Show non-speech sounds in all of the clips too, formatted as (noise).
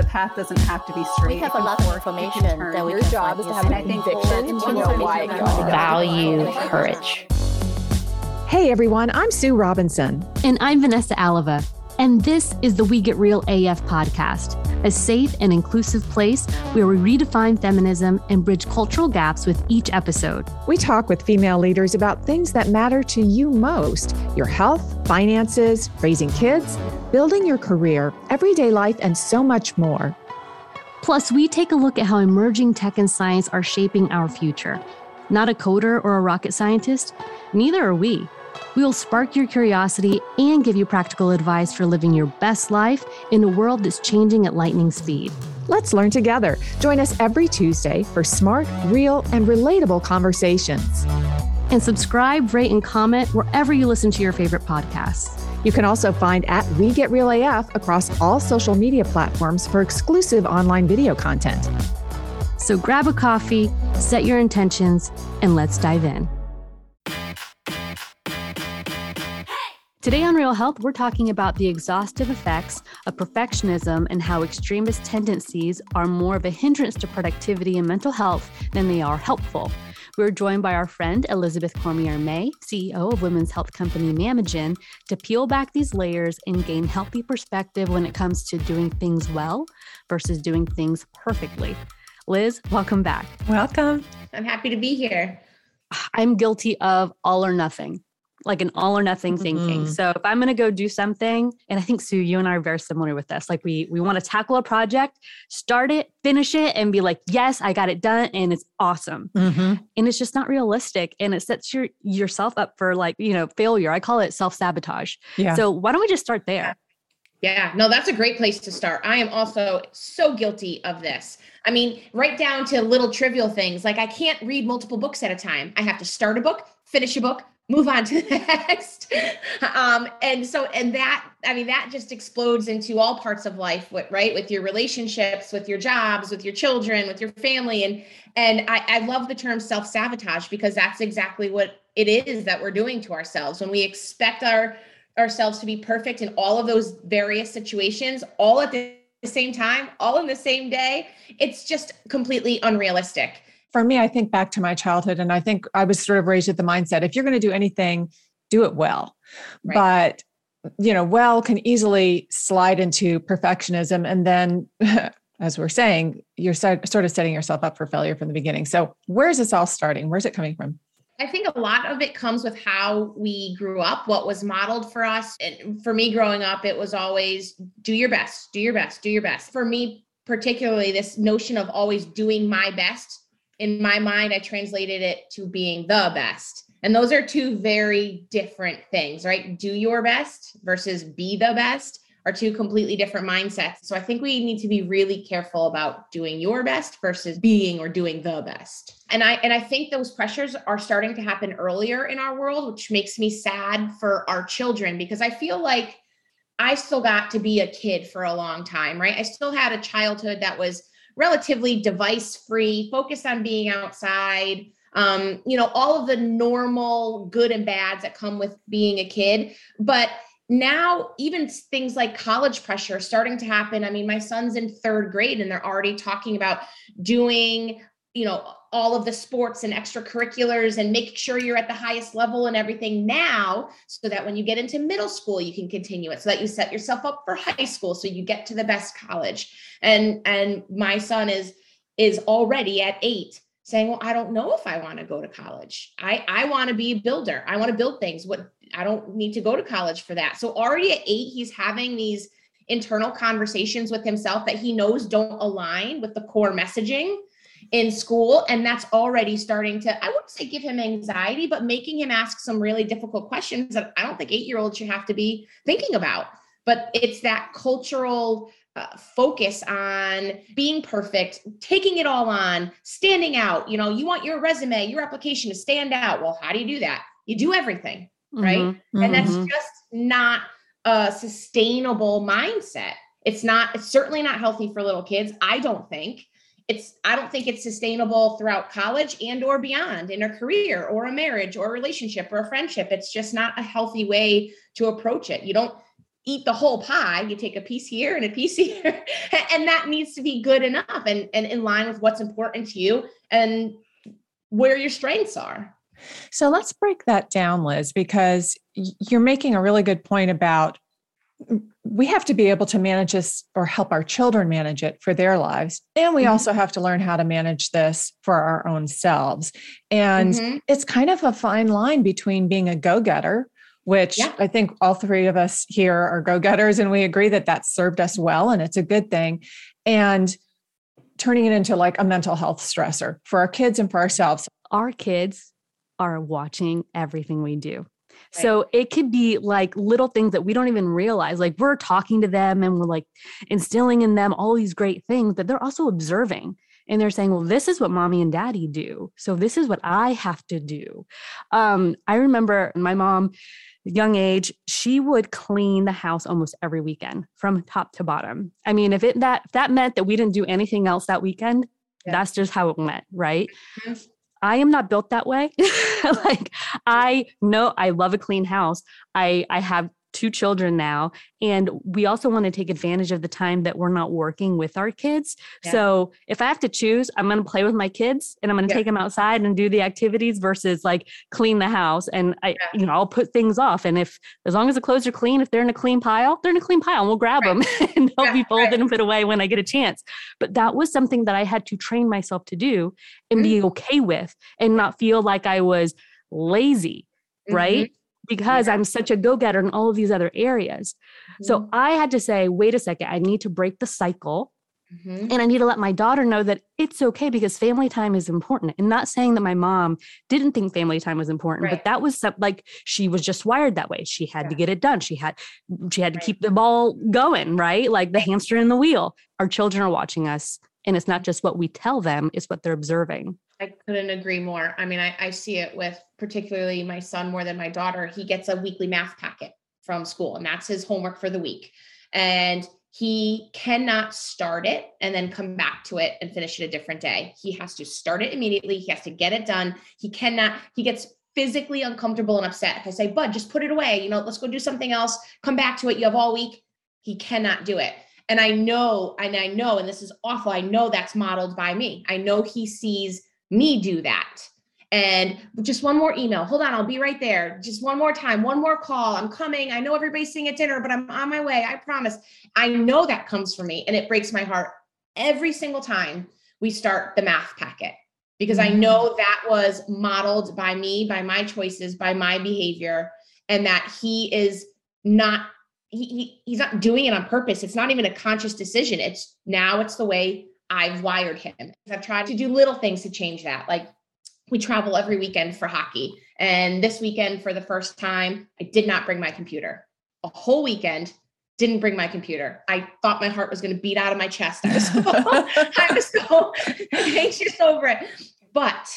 the path doesn't have to be straight. We have a lot of information that we Your can job find is to have a useful. conviction to know why it got value courage. Hey everyone, I'm Sue Robinson. And I'm Vanessa Alava. And this is the We Get Real AF podcast, a safe and inclusive place where we redefine feminism and bridge cultural gaps with each episode. We talk with female leaders about things that matter to you most your health, finances, raising kids, building your career, everyday life, and so much more. Plus, we take a look at how emerging tech and science are shaping our future. Not a coder or a rocket scientist, neither are we. We will spark your curiosity and give you practical advice for living your best life in a world that's changing at lightning speed. Let's learn together. Join us every Tuesday for smart, real, and relatable conversations. And subscribe, rate, and comment wherever you listen to your favorite podcasts. You can also find at We Get Real AF across all social media platforms for exclusive online video content. So grab a coffee, set your intentions, and let's dive in. Today on Real Health, we're talking about the exhaustive effects of perfectionism and how extremist tendencies are more of a hindrance to productivity and mental health than they are helpful. We're joined by our friend Elizabeth Cormier May, CEO of women's health company Mamagen, to peel back these layers and gain healthy perspective when it comes to doing things well versus doing things perfectly. Liz, welcome back. Welcome. I'm happy to be here. I'm guilty of all or nothing, like an all or nothing thinking. Mhm. So if I'm going to go do something, and I think Sue, you and I are very similar with this. Like we we want to tackle a project, start it, finish it, and be like, yes, I got it done, and it's awesome. Mm-hmm. And it's just not realistic, and it sets your yourself up for like you know failure. I call it self sabotage. Yeah. So why don't we just start there? Yeah, no, that's a great place to start. I am also so guilty of this. I mean, right down to little trivial things like I can't read multiple books at a time. I have to start a book, finish a book, move on to the (laughs) next. um, and so, and that, I mean, that just explodes into all parts of life, with, right? With your relationships, with your jobs, with your children, with your family. And, and I, I love the term self sabotage because that's exactly what it is that we're doing to ourselves when we expect our ourselves to be perfect in all of those various situations all at the same time all in the same day it's just completely unrealistic For me, I think back to my childhood, and I think I was sort of raised with the mindset if you're going to do anything, do it well. Right. But, you know, well can easily slide into perfectionism. And then, (laughs) as we're saying, you're sort of setting yourself up for failure from the beginning. So, where's this all starting? Where's it coming from? I think a lot of it comes with how we grew up, what was modeled for us. And for me growing up, it was always do your best, do your best, do your best. For me, particularly, this notion of always doing my best, in my mind, I translated it to being the best. And those are two very different things, right? Do your best versus be the best are two completely different mindsets. So I think we need to be really careful about doing your best versus being or doing the best. And I and I think those pressures are starting to happen earlier in our world, which makes me sad for our children because I feel like I still got to be a kid for a long time, right? I still had a childhood that was relatively device free, focused on being outside, um, you know, all of the normal good and bads that come with being a kid. But now even things like college pressure starting to happen. I mean, my son's in third grade and they're already talking about doing, you know, all of the sports and extracurriculars and make sure you're at the highest level and everything now so that when you get into middle school you can continue it so that you set yourself up for high school so you get to the best college. And and my son is is already at 8 saying well I don't know if I want to go to college. I I want to be a builder. I want to build things. What I don't need to go to college for that. So already at 8 he's having these internal conversations with himself that he knows don't align with the core messaging in school and that's already starting to i wouldn't say give him anxiety but making him ask some really difficult questions that i don't think eight year olds should have to be thinking about. But it's that cultural uh, focus on being perfect taking it all on standing out. You know you want your resume your application to stand out. Well how do you do that? You do everything right? Mhm. and that's Mhm. just not a sustainable mindset. It's not it's certainly not healthy for little kids i don't think it's i don't think it's sustainable throughout college and or beyond in a career or a marriage or a relationship or a friendship it's just not a healthy way to approach it you don't eat the whole pie. You take a piece here and a piece here. (laughs) and that needs to be good enough and, and in line with what's important to you and where your strengths are. So let's break that down, Liz, because you're making a really good point about we have to be able to manage this or help our children manage it for their lives. And we mm-hmm. also have to learn how to manage this for our own selves. And mm-hmm. it's kind of a fine line between being a go getter, which yeah. I think all three of us here are go getters, and we agree that that served us well and it's a good thing. And turning it into like a mental health stressor for our kids and for ourselves. Our kids are watching everything we do. Right. So it could be like little things that we don't even realize. Like we're talking to them and we're like instilling in them all these great things, but they're also observing and they're saying, well, this is what mommy and daddy do. So this is what I have to do. Um, I remember my mom, young age, she would clean the house almost every weekend from top to bottom. I mean, if it that if that meant that we didn't do anything else that weekend, yeah. that's just how it went, right? Mm-hmm. I am not built that way. (laughs) (laughs) like I know I love a clean house. I I have two children now and we also want to take advantage of the time that we're not working with our kids yeah. so if i have to choose i'm going to play with my kids and i'm going to yeah. take them outside and do the activities versus like clean the house and i yeah. you know i'll put things off and if as long as the clothes are clean if they're in a clean pile they're in a clean pile and we'll grab right. them (laughs) and they'll be folded right. and put away when i get a chance but that was something that i had to train myself to do and mm-hmm. be okay with and not feel like i was lazy mm-hmm. right because yeah. I'm such a go getter in all of these other areas. Mm-hmm. So I had to say, wait a second, I need to break the cycle. Mm-hmm. And I need to let my daughter know that it's okay because family time is important. And not saying that my mom didn't think family time was important, right. but that was like she was just wired that way. She had yeah. to get it done. She had she had to right. keep the ball going, right? Like the hamster in the wheel. Our children are watching us. And it's not just what we tell them, it's what they're observing. I couldn't agree more. I mean, I, I see it with particularly my son more than my daughter. He gets a weekly math packet from school, and that's his homework for the week. And he cannot start it and then come back to it and finish it a different day. He has to start it immediately. He has to get it done. He cannot, he gets physically uncomfortable and upset. If I say, Bud, just put it away, you know, let's go do something else, come back to it. You have all week. He cannot do it. And I know, and I know, and this is awful. I know that's modeled by me. I know he sees me do that. And just one more email. Hold on, I'll be right there. Just one more time, one more call. I'm coming. I know everybody's sitting at dinner, but I'm on my way. I promise. I know that comes from me and it breaks my heart every single time we start the math packet because I mm-hmm. know that was modeled by me, by my choices, by my behavior, and that he is not he, he, he's not doing it on purpose. It's not even a conscious decision. It's now it's the way I've wired him. I've tried to do little things to change that. Like we travel every weekend for hockey. And this weekend, for the first time, I did not bring my computer. A whole weekend, didn't bring my computer. I thought my heart was going to beat out of my chest. I was so, (laughs) I was so anxious over it. But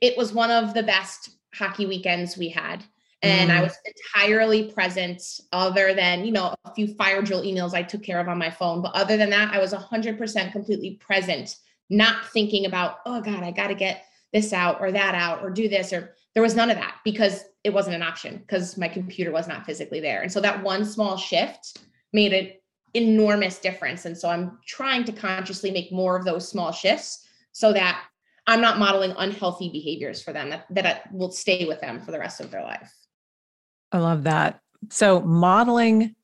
it was one of the best hockey weekends we had and mm. I was entirely present other than, you know, a few fire drill emails I took care of on my phone. But other than that, I was 100% completely present, not thinking about, oh God, I got to get this out or that out or do this. Or there was none of that because it wasn't an option because my computer was not physically there. And so that one small shift made an enormous difference. And so I'm trying to consciously make more of those small shifts so that I'm not modeling unhealthy behaviors for them that, that will stay with them for the rest of their life. I love that. So, modeling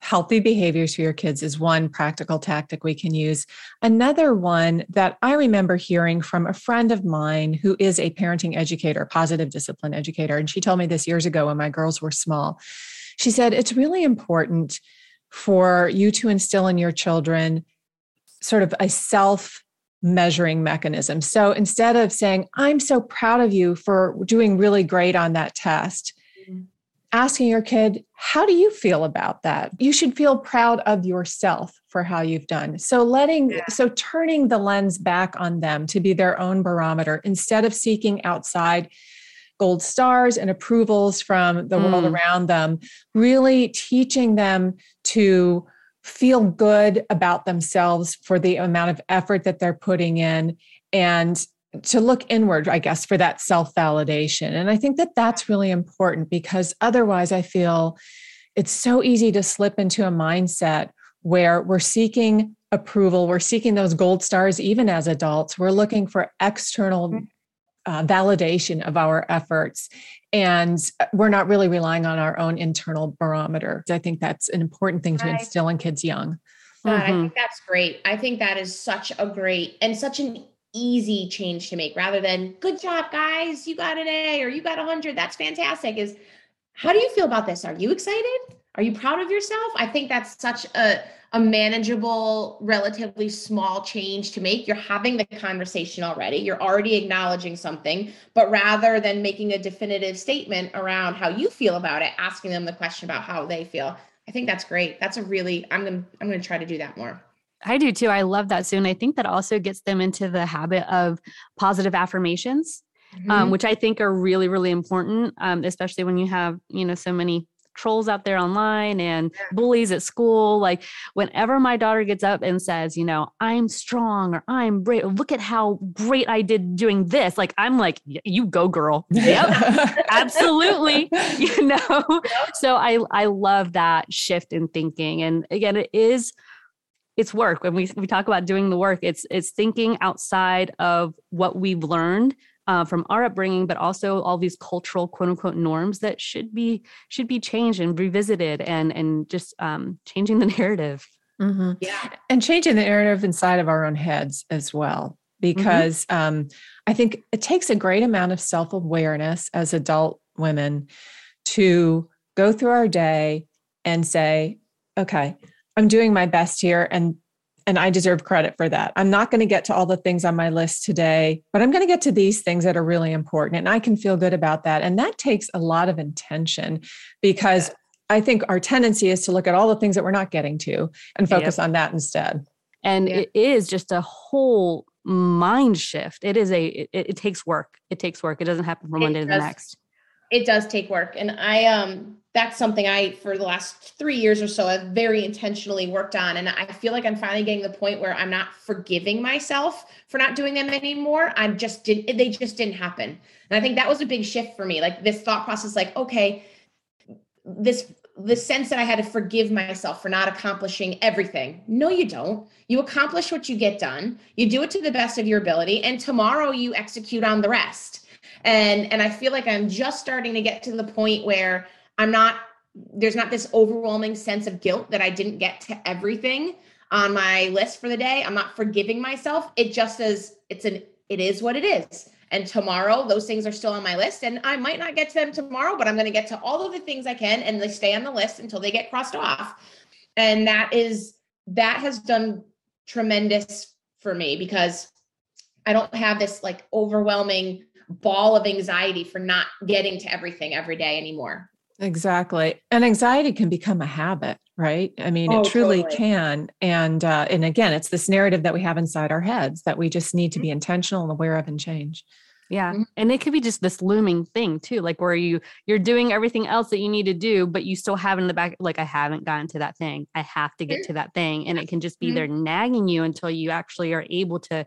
healthy behaviors for your kids is one practical tactic we can use. Another one that I remember hearing from a friend of mine who is a parenting educator, positive discipline educator, and she told me this years ago when my girls were small. She said, It's really important for you to instill in your children sort of a self measuring mechanism. So instead of saying, I'm so proud of you for doing really great on that test, asking your kid, How do you feel about that? You should feel proud of yourself for how you've done. So, letting, yeah. so turning the lens back on them to be their own barometer instead of seeking outside gold stars and approvals from the mm. world around them, really teaching them to feel good about themselves for the amount of effort that they're putting in and to look inward, I guess, for that self validation. And I think that that's really important because otherwise, I feel it's so easy to slip into a mindset where we're seeking approval, we're seeking those gold stars, even as adults. We're looking for external mm-hmm. uh, validation of our efforts. And uh, we're not really relying on our own internal barometer. I think that's an important thing to instill in kids young. God, mm-hmm. I think that's great. I think that is such a great and such an easy change to make rather than good job guys you got an a or you got a hundred that's fantastic is how do you feel about this? Are you excited? Are you proud of yourself? I think that's such a, a manageable relatively small change to make. You're having the conversation already. You're already acknowledging something but rather than making a definitive statement around how you feel about it asking them the question about how they feel i think that's great. That's a really i'm gonna i'm gonna try to do that more I do too. I love that. And I think that also gets them into the habit of positive affirmations, um, mm-hmm. um, which I think are really, really important, um, especially when you have, you know, so many trolls out there online and bullies at school. Like whenever my daughter gets up and says, you know, I'm strong or I'm brave, look at how great I did doing this. Like I'm like, you go girl. Yep, (laughs) absolutely. (laughs) You know, so I, I love that shift in thinking. And again, it is, it's work when we, we talk about doing the work it's it's thinking outside of what we've learned uh, from our upbringing but also all these cultural quote unquote norms that should be should be changed and revisited and and just um, changing the (laughs) narrative mm-hmm. yeah and changing the narrative inside of our own heads as well mm-hmm. because mm-hmm. um, i think it takes a great amount of self-awareness as adult women to go through our day and say okay I'm doing my best here and and I deserve credit for that. I'm not going to get to all the things on my list today, but I'm going to get to these things that are really important and I can feel good about that. And that takes a lot of intention because I think our tendency is to look at all the things that we're not getting to and focus yep. on that instead. And yeah. it is just a whole mind shift. It is a it, it, takes work. It takes work. It doesn't happen from one day to the next. It does take work. And I um that's something I, for the last three years or so, have very intentionally worked on. And I feel like I'm finally getting the point where I'm not forgiving myself for not doing them anymore. I just didn't, they just didn't happen. And I think that was a big shift for me. Like this thought process, like, okay, this, the sense that I had to forgive myself for not accomplishing everything. No, you don't. You accomplish what you get done. You do it to the best of your ability. And tomorrow you execute on the rest. And, and I feel like I'm just starting to get to the point where I'm not, there's not this overwhelming sense of guilt that I didn't get to everything on my list for the day. I'm not forgiving myself. It just says it's an, it is what it is. And tomorrow, those things are still on my list. And I might not get to them tomorrow, but I'm going to get to all of the things I can and they stay on the list until they get crossed off. And that is, that has done tremendous for me because I don't have this like overwhelming ball of anxiety for not getting to everything every day anymore. Exactly. And anxiety can become a habit, right? I mean, oh, it truly totally. can. And uh, and again, it's this narrative that we have inside our heads that we just need to be intentional and aware of and change. Yeah. Mm-hmm. And it could be just this looming thing too, like where you you're doing everything else that you need to do, but you still have in the back, like I haven't gotten to that thing. I have to get to that thing. And it can just be mm-hmm. there nagging you until you actually are able to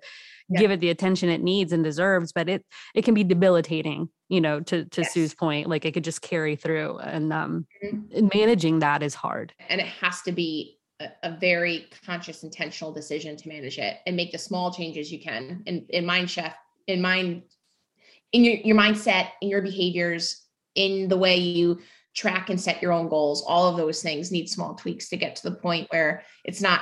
yeah. give it the attention it needs and deserves. But it it can be debilitating you know to to yes. sue's point like it could just carry through and um mm-hmm. managing that is hard and it has to be a, a, very conscious intentional decision to manage it and make the small changes you can in in mind chef in mind in your, your mindset in your behaviors in the way you track and set your own goals all of those things need small tweaks to get to the point where it's not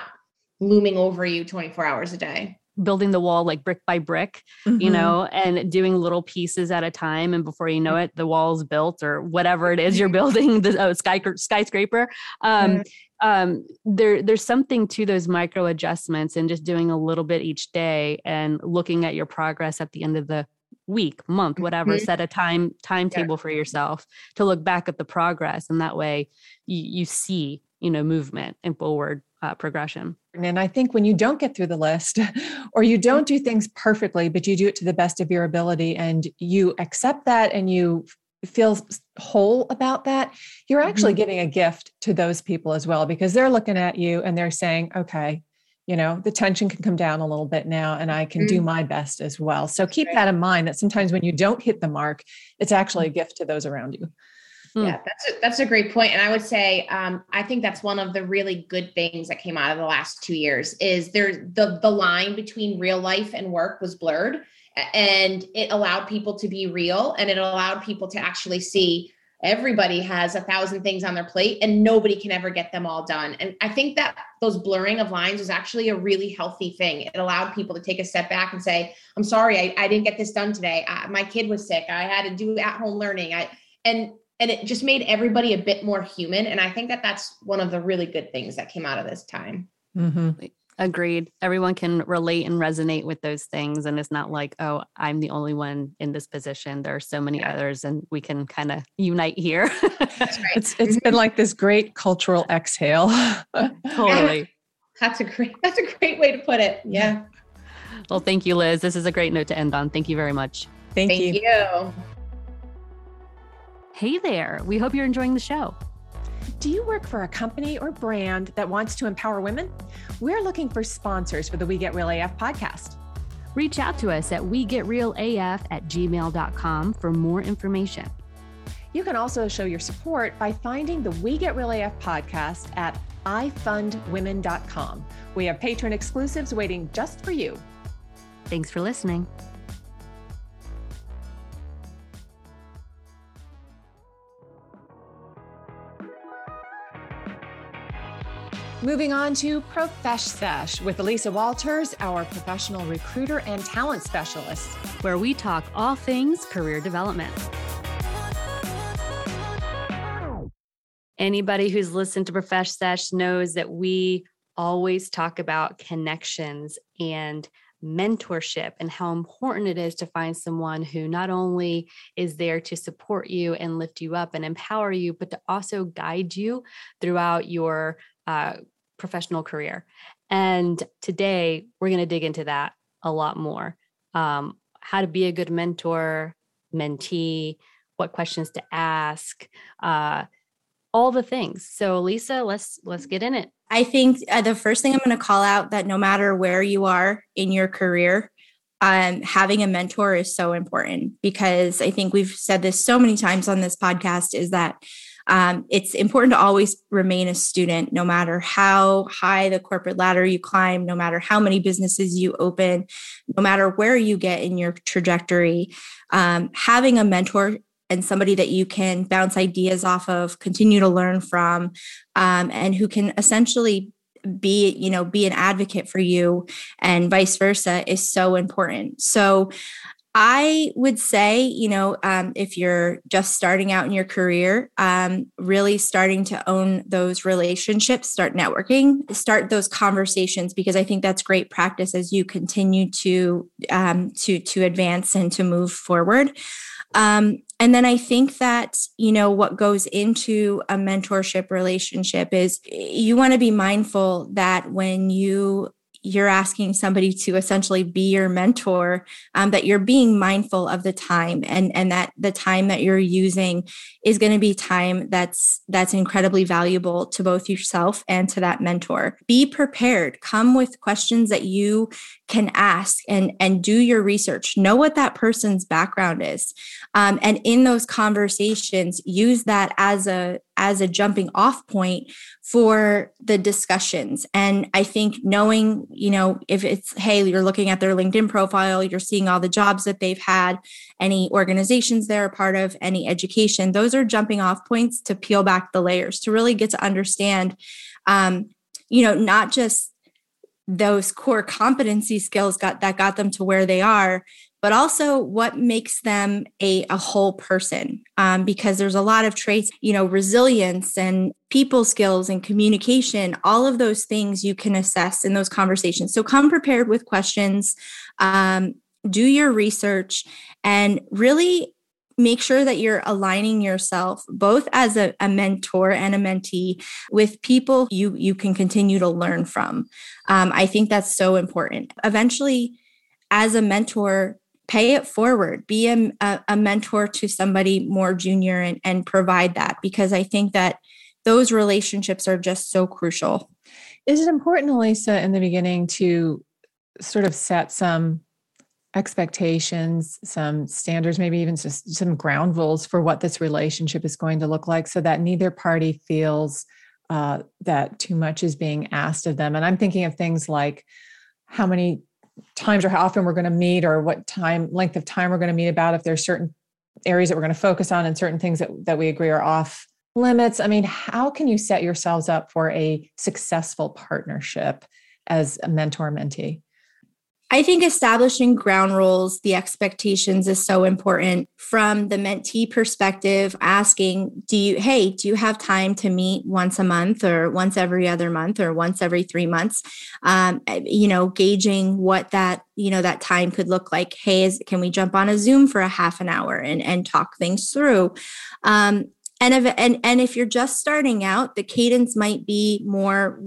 looming over you 24 hours a day building the wall like brick by brick, mm-hmm. you know, and doing little pieces at a time. And before you know it, the wall's built or whatever it is you're building, (laughs) the uh, sky, skyscraper. Um, um, there, there's something to those micro adjustments and just doing a little bit each day and looking at your progress at the end of the week, month, whatever. Mm-hmm. Set a time timetable yeah. for yourself to look back at the progress, and that way you, you see, you know, movement and forward uh, progression. And I think when you don't get through the list (laughs) or you don't do things perfectly, but you do it to the best of your ability and you accept that and you feel whole about that, you're actually mm-hmm. giving a gift to those people as well because they're looking at you and they're saying, okay, you know, the tension can come down a little bit now and I can mm-hmm. do my best as well. So keep that in mind that sometimes when you don't hit the mark, it's actually a gift to those around you. Mm. Yeah, that's a, that's a great point. And I would say, um, I think that's one of the really good things that came out of the last two years is there the the line between real life and work was blurred, and it allowed people to be real, and it allowed people to actually see everybody has a thousand things on their plate and nobody can ever get them all done. And i think that those blurring of lines is actually a really healthy thing. It allowed people to take a step back and say i'm sorry i, I didn't get this done today. I, my kid was sick. I had to do at home learning. I and and it just made everybody a bit more human. And i think that that's one of the really good things that came out of this time. Mm-hmm. Agreed. Everyone can relate and resonate with those things. And it's not like, oh, I'm the only one in this position. There are so many yeah. others, and we can kind of unite here. That's right. (laughs) It's, it's been mm-hmm. like this great cultural exhale. totally. (laughs) That's a great that's a great way to put it. Yeah. Well, thank you, Liz. This is a great note to end on. Thank you very much. Thank, thank you. you. Hey there. We hope you're enjoying the show. Do you work for a company or brand that wants to empower women? We're looking for sponsors for the We Get Real AF podcast. Reach out to us at wegetrealaf at gmail.com for more information. You can also show your support by finding the We Get Real AF podcast at ifundwomen.com. We have patron exclusives waiting just for you. Thanks for listening. Moving on to Profesh with Elisa Walters, our professional recruiter and talent specialist, where we talk all things career development. Anybody who's listened to Profesh Sesh knows that we always talk about connections and mentorship and how important it is to find someone who not only is there to support you and lift you up and empower you, but to also guide you throughout your uh, professional career. And today we're going to dig into that a lot more. Um, how to be a good mentor, mentee, what questions to ask, uh, all the things. So Lisa, let's let's get in it. I think uh, the first thing I'm going to call out that no matter where you are in your career, um, having a mentor is so important because I think we've said this so many times on this podcast is that um, it's important to always remain a student, no matter how high the corporate ladder you climb, no matter how many businesses you open, no matter where you get in your trajectory. Um, having a mentor and somebody that you can bounce ideas off of, continue to learn from, um, and who can essentially be you know be an advocate for you and vice versa is so important so I would say, you know, um, if you're just starting out in your career, um, really starting to own those relationships, start networking, start those conversations, because I think that's great practice as you continue to um, to to advance and to move forward. Um, and then I think that, you know, what goes into a mentorship relationship is you want to be mindful that when you you're asking somebody to essentially be your mentor um, that you're being mindful of the time and and that the time that you're using is going to be time that's that's incredibly valuable to both yourself and to that mentor. Be prepared. Come with questions that you can ask and and do your research. Know what that person's background is. Um, and in those conversations use that as a as a jumping off point for the discussions. And i think knowing you know if it's hey you're looking at their linkedin profile you're seeing all the jobs that they've had any organizations they're a part of any education those are jumping off points to peel back the layers to really get to understand um, you know not just those core competency skills got that got them to where they are but also what makes them a, a whole person. Um, because there's a lot of traits you know resilience and people skills and communication all of those things you can assess in those conversations. So come prepared with questions um, do your research and really make sure that you're aligning yourself both as a, a, mentor and a mentee with people you you can continue to learn from. Um, i think that's so important. Eventually as a mentor pay it forward be a, a mentor to somebody more junior and, and provide that because i think that those relationships are just so crucial is it important elisa in the beginning to sort of set some expectations, some standards, maybe even just some ground rules for what this relationship is going to look like so that neither party feels uh, that too much is being asked of them. And I'm thinking of things like how many times or how often we're going to meet or what time length of time we're going to meet about if there's certain areas that we're going to focus on and certain things that, that we agree are off limits. I mean how can you set yourselves up for a successful partnership as a mentor mentee I think establishing ground rules, the expectations is so important from the mentee perspective, asking, do you, hey, do you have time to meet once a month or once every other month or once every three months? Um, eh, you know, gauging what that, you know, that time could look like. Hey, is, can we jump on a Zoom for a half an hour and, and talk things through? Um, and if, and, and if you're just starting out, the cadence might be more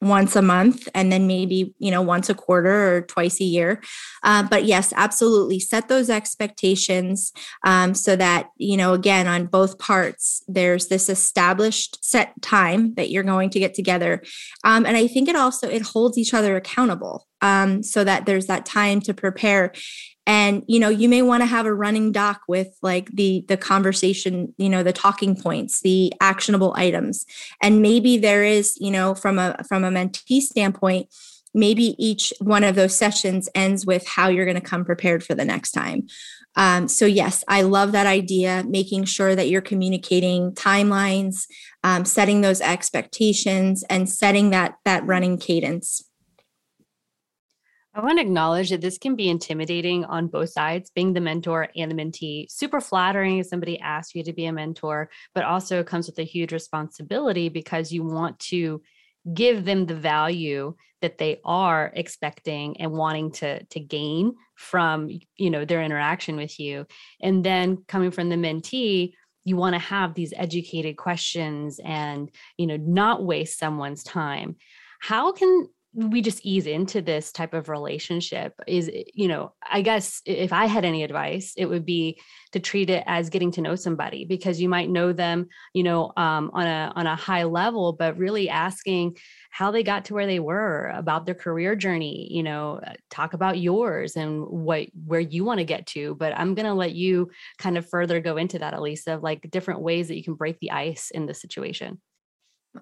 once a month and then maybe you know once a quarter or twice a year. Uh, but yes absolutely set those expectations um, so that you know again on both parts there's this established set time that you're going to get together. Um, and i think it also it holds each other accountable um, so that there's that time to prepare. And you know you may want to have a running doc with like the the conversation you know the talking points the actionable items. And maybe there is you know from a from a mentee standpoint maybe each one of those sessions ends with how you're going to come prepared for the next time. Um, so yes i love that idea making sure that you're communicating timelines um, setting those expectations and setting that that running cadence I want to acknowledge that this can be intimidating on both sides, being the mentor and the mentee. Super flattering if somebody asks you to be a mentor, but also comes with a huge responsibility because you want to give them the value that they are expecting and wanting to to gain from you know their interaction with you and then coming from the mentee you want to have these educated questions and you know not waste someone's time how can we just ease into this type of relationship is eh, you know i guess if i had any advice it would be to treat it as getting to know somebody because you might know them you know um, on a on a high level but really asking how they got to where they were about their career journey you know uh, talk about yours and what where you want to get to but i'm going to let you kind of further go into that elisa of like different ways that you can break the ice in this situation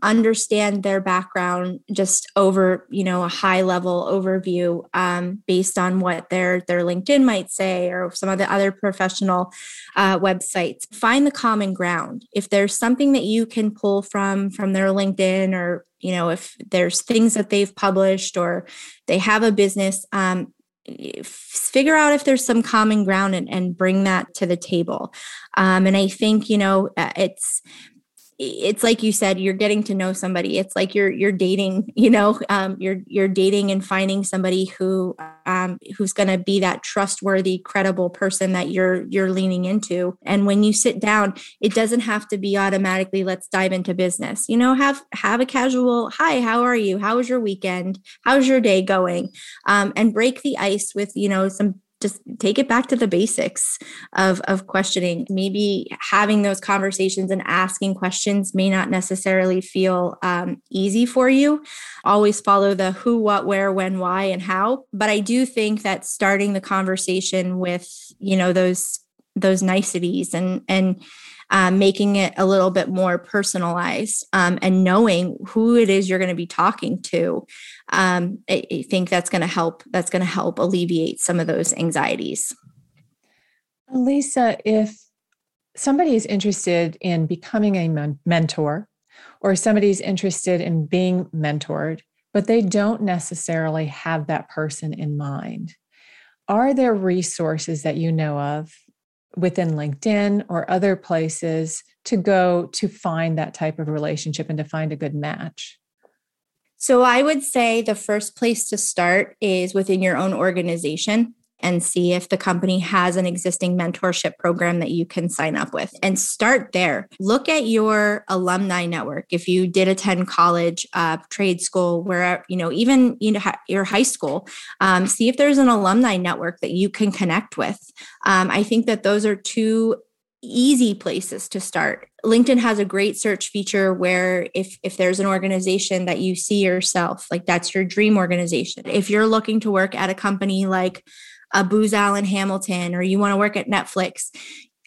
understand their background just over you know a high level overview um, based on what their their linkedin might say or some of the other professional uh, websites. Find the common ground. If there's something that you can pull from from their linkedin or you know if there's things that they've published or they have a business um, figure out if there's some common ground and, and bring that to the table. Um, and i think you know uh, it's it's like you said you're getting to know somebody. It's like you're you're dating you know um, you're you're dating and finding somebody who um, who's going to be that trustworthy credible person that you're you're leaning into. And when you sit down it doesn't have to be automatically let's dive into business. You know have have a casual hi how are you? How was your weekend? How's your day going? Um, and break the ice with you know some just take it back to the basics of, of questioning. Maybe having those conversations and asking questions may not necessarily feel um, easy for you. Always follow the who, what, where, when, why, and how. But I do think that starting the conversation with, you know, those those niceties and and um, making it a little bit more personalized um, and knowing who it is you're going to be talking to um, I, I think that's going to help that's going to help alleviate some of those anxieties. Lisa if somebody is interested in becoming a men- mentor or somebody's interested in being mentored but they don't necessarily have that person in mind are there resources that you know of within LinkedIn or other places to go to find that type of relationship and to find a good match? So I would say the first place to start is within your own organization and see if the company has an existing mentorship program that you can sign up with and start there. Look at your alumni network. If you did attend college, uh, trade school, where, you know, even you know, your high school, um, see if there's an alumni network that you can connect with. Um, I think that those are two easy places to start linkedin has a great search feature where if if there's an organization that you see yourself like that's your dream organization if you're looking to work at a company like a Booz Allen Hamilton or you want to work at Netflix,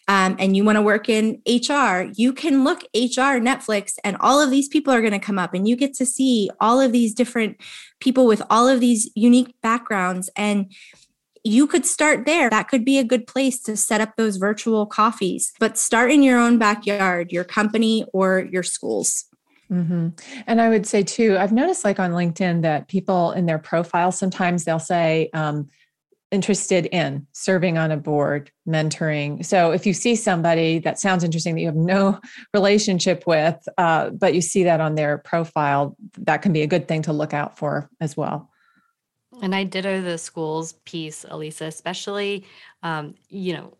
um, and you want to work in HR, you can look HR, Netflix, and all of these people are going to come up, and you get to see all of these different people with all of these unique backgrounds. And you could start there. That could be a good place to set up those virtual coffees, but start in your own backyard, your company, or your schools. Mm-hmm. And I would say too, I've noticed like on LinkedIn that people in their profile sometimes they'll say, um, interested in serving on a board, mentoring. So if you see somebody that sounds interesting that you have no (laughs) relationship with, uh, but you see that on their profile, that can be a good thing to look out for as well. And I ditto the schools piece, Elisa, especially, um, you know,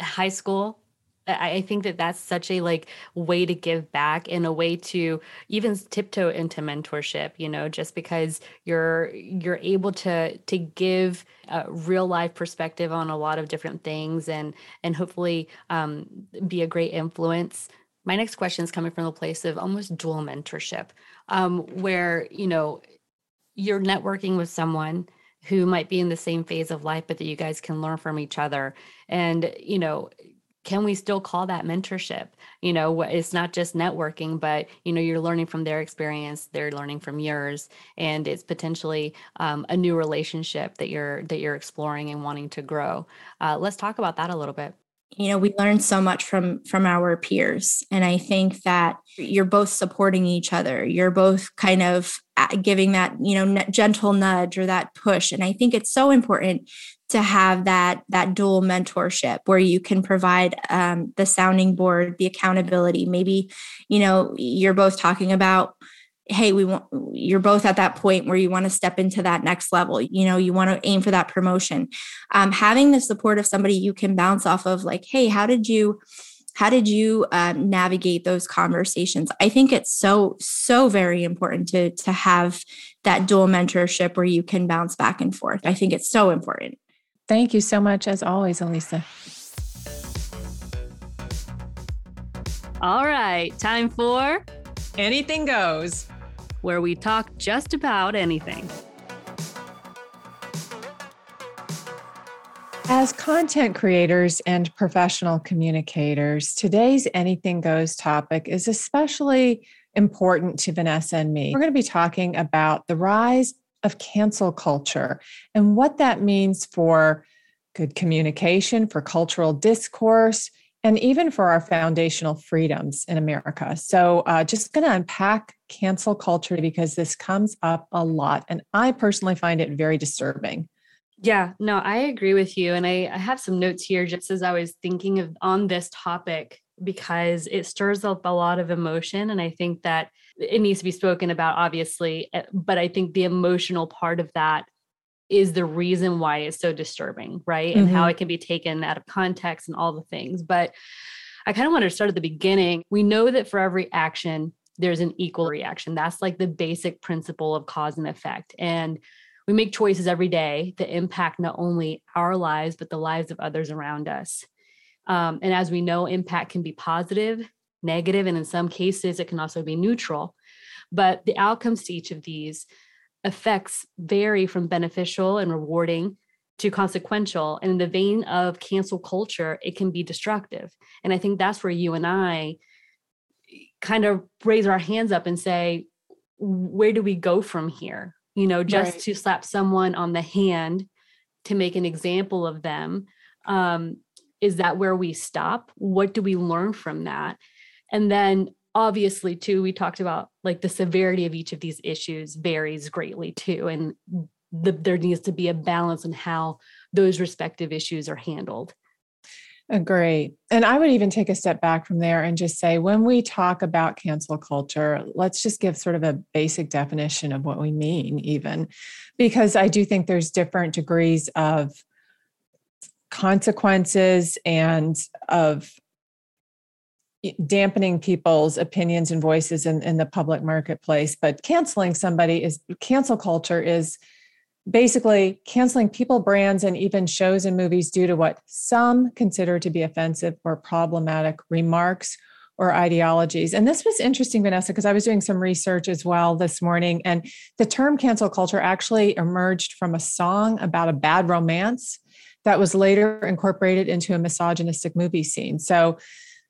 high school I think that that's such a like way to give back and a way to even tiptoe into mentorship, you know, just because you're you're able to to give a real life perspective on a lot of different things and and hopefully um, be a great influence. My next question is coming from the place of almost dual mentorship, um, where you know you're networking with someone who might be in the same phase of life, but that you guys can learn from each other. And, you know, can we still call that mentorship? You know it's not just networking but you know you're learning from their experience they're learning from yours and it's potentially um, a new relationship that you're that you're exploring and wanting to grow. Uh, let's talk about that a little bit. You know we learn so much from from our peers and i think that you're both supporting each other. You're both kind of uh, giving that you know gentle nudge or that push. And i think it's so important to have that that dual mentorship where you can provide um, the sounding board the accountability. Maybe you know you're both talking about hey we want you're both at that point where you want to step into that next level. You know you want to aim for that promotion. Um, having the support of somebody you can bounce off of like hey how did you how did you um, navigate those conversations i think it's so so very important to to have that dual mentorship where you can bounce back and forth i think it's so important Thank you so much, as always, Elisa. All right, time for Anything Goes, where we talk just about anything. As content creators and professional communicators, today's Anything Goes topic is especially important to Vanessa and me. We're going to be talking about the rise of cancel culture and what that means for good communication, for cultural discourse, and even for our foundational freedoms in America. So, uh, just going to unpack cancel culture because this comes up a lot. And I personally find it very disturbing. Yeah, no, I agree with you. And I, I have some notes here just as I was thinking of on this topic because it stirs up a lot of emotion. And I think that it needs to be spoken about obviously eh, but i think the emotional part of that is the reason why it's so disturbing right and mm-hmm. how it can be taken out of context and all the things but i kind of want to start at the beginning we know that for every action there's an equal reaction that's like the basic principle of cause and effect and we make choices every day that impact not only our lives but the lives of others around us um, and as we know impact can be positive negative, and in some cases, it can also be neutral. But the outcomes to each of these effects vary from beneficial and rewarding to consequential. And in the vein of cancel culture, it can be destructive. And I think that's where you and I kind of raise our hands up and say, where do we go from here? You know, just right. to slap someone on the hand to make an example of them. Um, is that where we stop? What do we learn from that? And then obviously too we talked about like the severity of each of these issues varies greatly too and the, there needs to be a balance in how those respective issues are handled Great. And I would even take a step back from there and just say when we talk about cancel culture, let's just give sort of a basic definition of what we mean, even because I do think there's different degrees of consequences and of dampening people's opinions and voices in, in the public marketplace but canceling somebody is cancel culture is basically canceling people brands and even shows and movies due to what some consider to be offensive or problematic remarks or ideologies. And this was interesting, Vanessa, because I was doing some research as well this morning. And the term cancel culture actually emerged from a song about a bad romance that was later incorporated into a misogynistic movie scene. So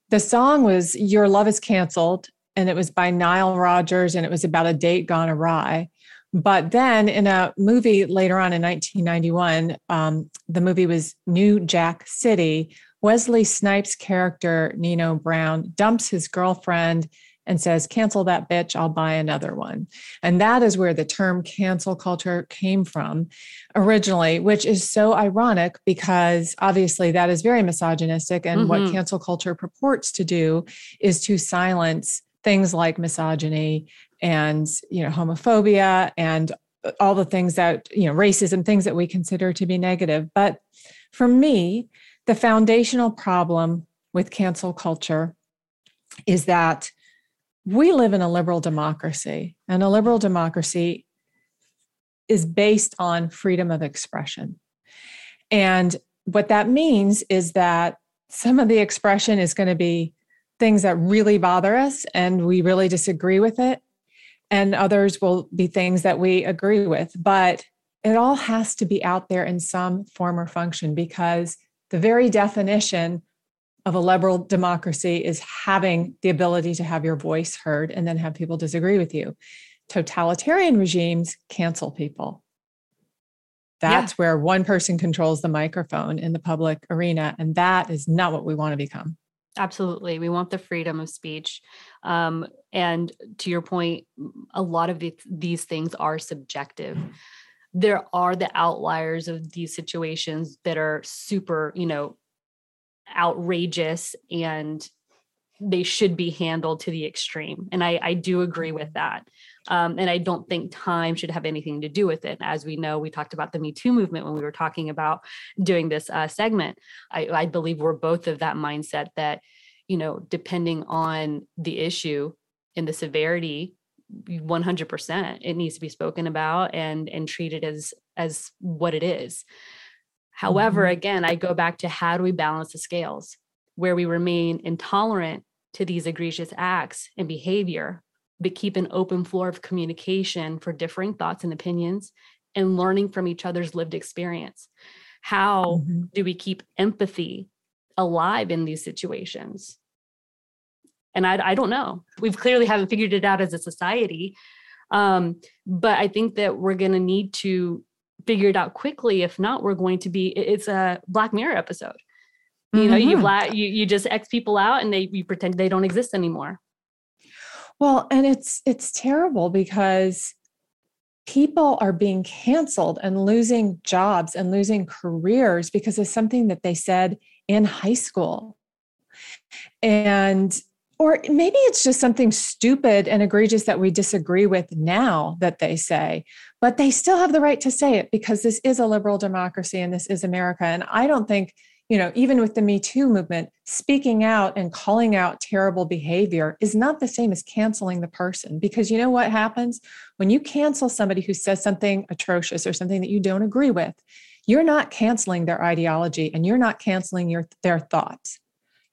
the song was Your Love is Canceled, and it was by Nile Rodgers, and it was about a date gone awry. But then in a movie later on in 1991, um, the movie was New Jack City. Wesley Snipes' character, Nino Brown, dumps his girlfriend and says, Cancel that bitch, I'll buy another one. And that is where the term cancel culture came from originally, which is so ironic because obviously that is very misogynistic. And mm-hmm. what cancel culture purports to do is to silence things like misogyny and you know homophobia and all the things that you know racism things that we consider to be negative. But for me the foundational problem with cancel culture is that we live in a liberal democracy and a liberal democracy is based on freedom of expression. And what that means is that some of the expression is going to be things that really bother us and we really disagree with it and others will be things that we agree with. But it all has to be out there in some form or function because the very definition of a liberal democracy is having the ability to have your voice heard and then have people disagree with you. Totalitarian regimes cancel people. That's yeah. where one person controls the microphone in the public arena. And that is not what we want to become. Absolutely. We want the freedom of speech. Um, and to your point, a lot of these things are subjective. There are the outliers of these situations that are super, you know, outrageous and they should be handled to the extreme. And I, I do agree with that. Um, and I don't think time should have anything to do with it. As we know, we talked about the Me Too movement when we were talking about doing this uh, segment. I, I believe we're both of that mindset that, you know, depending on the issue and the severity, 100% it needs to be spoken about and and treated as as what it is however mm-hmm. again i go back to how do we balance the scales where we remain intolerant to these egregious acts and behavior but keep an open floor of communication for differing thoughts and opinions and learning from each other's lived experience. How mm-hmm. do we keep empathy alive in these situations? And I, I don't know. We've clearly haven't figured it out as a society. Um, but I think that we're going to need to figure it out quickly. If not, we're going to be, it's a Black Mirror episode. You know, mm-hmm. you, you you just X people out and they you pretend they don't exist anymore. Well, and it's it's terrible because people are being canceled and losing jobs and losing careers because of something that they said in high school. And or maybe it's just something stupid and egregious that we disagree with now that they say, but they still have the right to say it because this is a liberal democracy and this is America. And I don't think you know, even with the Me Too movement, speaking out and calling out terrible behavior is not the same as canceling the person. Because you know what happens when you cancel somebody who says something atrocious or something that you don't agree with, you're not canceling their ideology and you're not canceling your, their thoughts.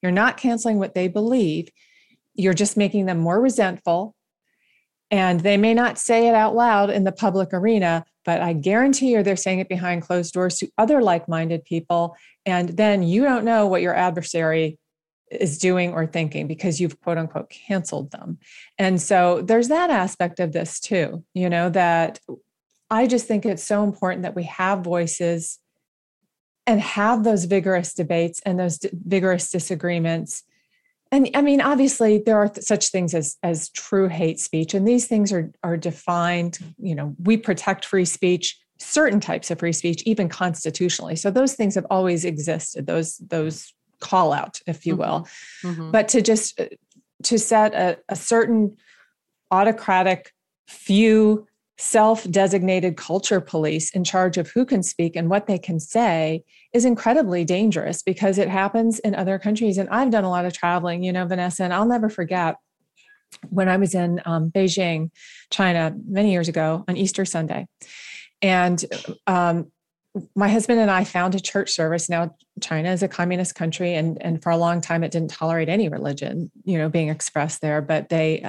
You're not canceling what they believe. You're just making them more resentful. And they may not say it out loud in the public arena, but I guarantee you they're saying it behind closed doors to other like minded people. And then you don't know what your adversary is doing or thinking because you've quote unquote canceled them. And so there's that aspect of this too, you know, that I just think it's so important that we have voices and have those vigorous debates and those d- vigorous disagreements and i mean obviously there are th- such things as as true hate speech and these things are are defined you know we protect free speech certain types of free speech even constitutionally so those things have always existed those those call out if you mm-hmm. will mm-hmm. but to just uh, to set a, a certain autocratic few self-designated culture police in charge of who can speak and what they can say is incredibly dangerous because it happens in other countries and i've done a lot of traveling you know vanessa and i'll never forget when i was in um, beijing china many years ago on easter sunday and um, my husband and I found a church service. Now, China is a communist country, and and for a long time it didn't tolerate any religion, you know, being expressed there. But they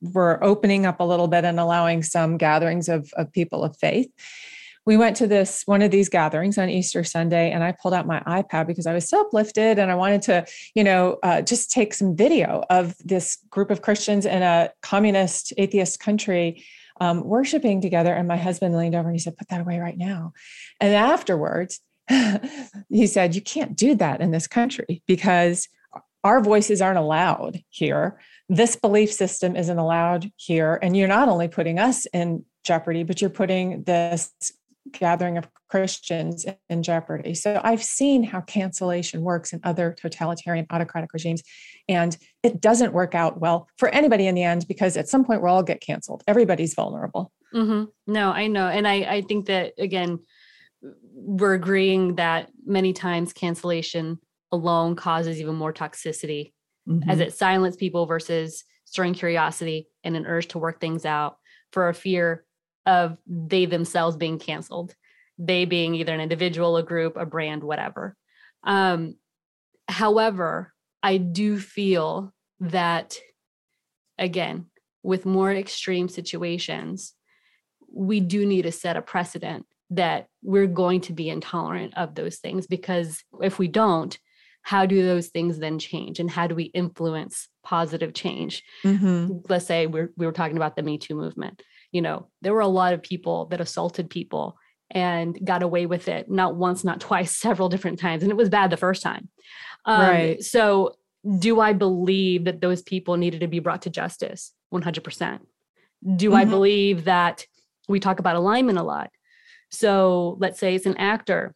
were opening up a little bit and allowing some gatherings of of people of faith. We went to this one of these gatherings on Easter Sunday, and I pulled out my iPad because I was so uplifted, and I wanted to, you know, uh, just take some video of this group of Christians in a communist atheist country um, worshiping together. And my husband leaned over and he said, Put that away right now. And afterwards, (laughs) he said, You can't do that in this country because our voices aren't allowed here. This belief system isn't allowed here. And you're not only putting us in jeopardy, but you're putting this gathering of Christians in jeopardy. So I've seen how cancellation works in other totalitarian autocratic regimes. And it doesn't work out well for anybody in the end because at some point we'll all get canceled. Everybody's vulnerable. Mm-hmm. No, I know. And I, I think that, again, we're agreeing that many times cancellation alone causes even more toxicity mm-hmm. as it silences people versus stirring curiosity and an urge to work things out for a fear of they themselves being canceled, they being either an individual, a group, a brand, whatever. Um, however, I do feel that, again, with more extreme situations, we do need to set a precedent that we're going to be intolerant of those things because if we don't, how do those things then change and how do we influence positive change? Mm-hmm. Let's say we're, we were talking about the Me Too movement. You know, there were a lot of people that assaulted people and got away with it not once, not twice, (laughs) several different times. And it was bad the first time. Um, right. So, do I believe that those people needed to be brought to justice? 100%. Do mm-hmm. I believe that we talk about alignment a lot? So, let's say it's an actor,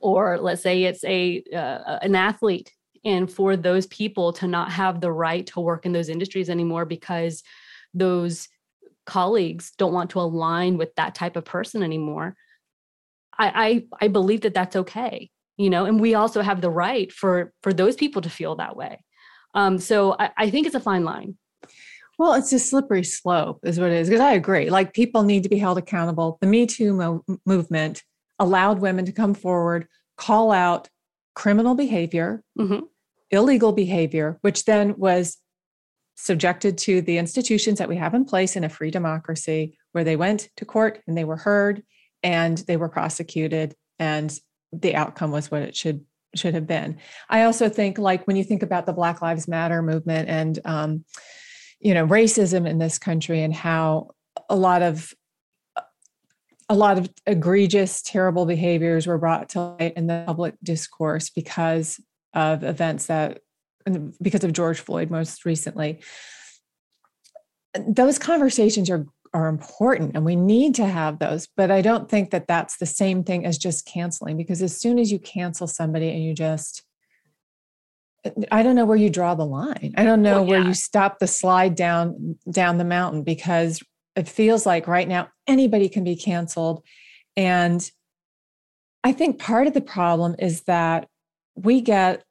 or let's say it's a uh, an athlete, and for those people to not have the right to work in those industries anymore because those colleagues don't want to align with that type of person anymore I, I i believe that that's okay you know and we also have the right for for those people to feel that way. Um so i, I think it's a fine line. Well it's a slippery slope is what it is because i agree. Like people need to be held accountable. The me too mo- movement allowed women to come forward call out criminal behavior mm-hmm. illegal behavior which then was subjected to the institutions that we have in place in a free democracy where they went to court and they were heard and they were prosecuted and the outcome was what it should should have been. I also think like when you think about the Black Lives Matter movement and um, you know racism in this country and how a lot of a lot of egregious terrible behaviors were brought to light in the public discourse because of events that because of George Floyd most recently those conversations are are important and we need to have those but i don't think that that's the same thing as just canceling because as soon as you cancel somebody and you just i don't know where you draw the line i don't know well, yeah. where you stop the slide down down the mountain because it feels like right now anybody can be canceled and i think part of the problem is that we get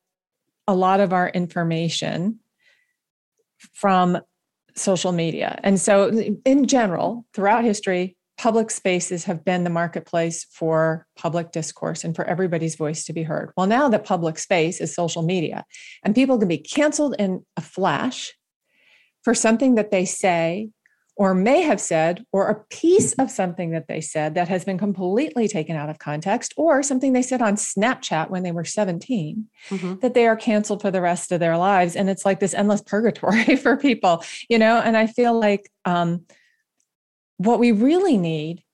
a lot of our information from social media. And so, in general, throughout history, public spaces have been the marketplace for public discourse and for everybody's voice to be heard. Well, now that public space is social media, and people can be canceled in a flash for something that they say or may have said, or a piece of something that they said that has been completely taken out of context, or something they said on Snapchat when they were 17, mm-hmm. that they are canceled for the rest of their lives. And it's like this endless purgatory (laughs) for people, you know? And I feel like um, what we really need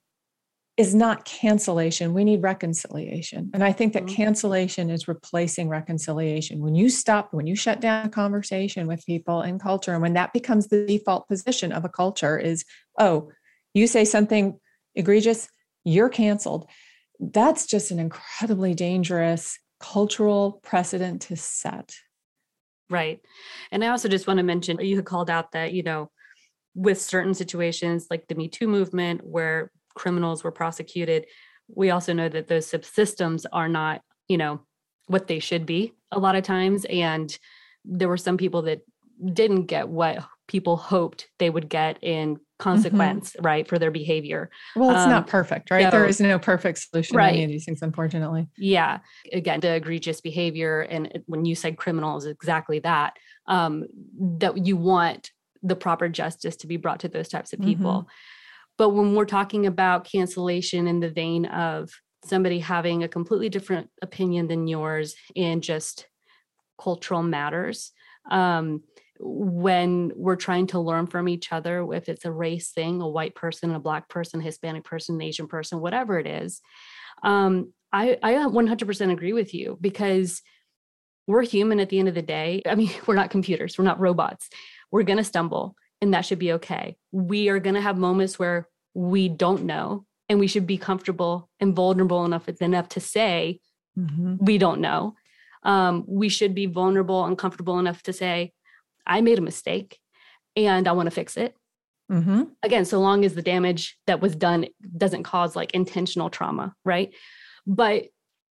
is not cancellation. We need reconciliation. And I think that mm-hmm. cancellation is replacing reconciliation. When you stop, when you shut down a conversation with people in culture, and when that becomes the default position of a culture, is, oh, you say something egregious, you're canceled. That's just an incredibly dangerous cultural precedent to set. Right. And I also just want to mention you had called out that, you know, with certain situations like the Me Too movement, where criminals were prosecuted we also know that those subsystems are not you know what they should be a lot of times and there were some people that didn't get what people hoped they would get in consequence, mm-hmm. right, for their behavior. Well, it's um, not perfect, right? So, there is no perfect solution right. to any of these things, unfortunately. Yeah. Again, the egregious behavior, and when you said criminals, exactly that. Um, that you want the proper justice to be brought to those types of people. Mm-hmm. But when we're talking about cancellation in the vein of somebody having a completely different opinion than yours in just cultural matters, um, when we're trying to learn from each other, if it's a race thing, a white person, a black person, Hispanic person, an Asian person, whatever it is, um, I, I 100% agree with you because we're human at the end of the day. I mean, (laughs) we're not computers, we're not robots. We're going to stumble, and that should be okay. We are going to have moments where we don't know, and we should be comfortable and vulnerable enough enough to say mm-hmm. we don't know. Um, we should be vulnerable and comfortable enough to say, I made a mistake and I want to fix it. Mm-hmm. Again, so long as the damage that was done doesn't cause like intentional trauma, right? But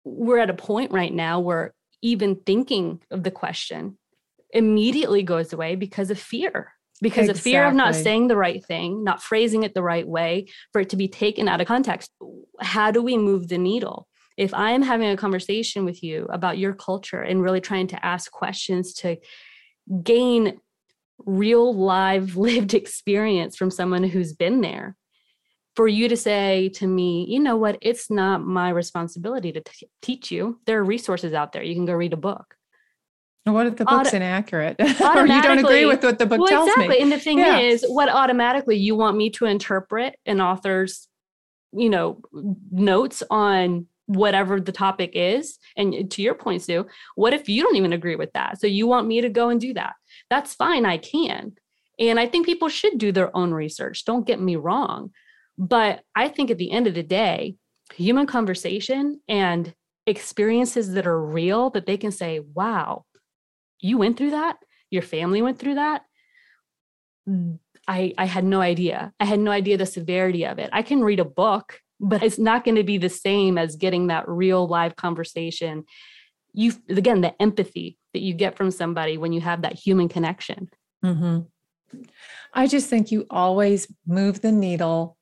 we're at a point right now where even thinking of the question immediately goes away because of fear because exactly. of fear of not saying the right thing, not phrasing it the right way, for it to be taken out of context. How do we move the needle? If I am having a conversation with you about your culture and really trying to ask questions to gain real live (laughs) lived experience from someone who's been there for you to say to me you know what it's not my responsibility to t- teach you there are resources out there you can go read a book what if the book's Auto- inaccurate (laughs) or you don't agree with what the book well, tells exactly. me and the thing yeah. is what automatically you want me to interpret an author's you know notes on whatever the topic is. And to your point, Sue, what if you don't even agree with that? So you want me to go and do that? That's fine. I can. And I think people should do their own research. Don't get me wrong. But I think at the end of the day, human conversation and experiences that are real that they can say, wow, you went through that. Your family went through that. I, I had no idea. I had no idea the severity of it. I can read a book but it's not going to be the same as getting that real live conversation you again the empathy that you get from somebody when you have that human connection mm-hmm. i just think you always move the needle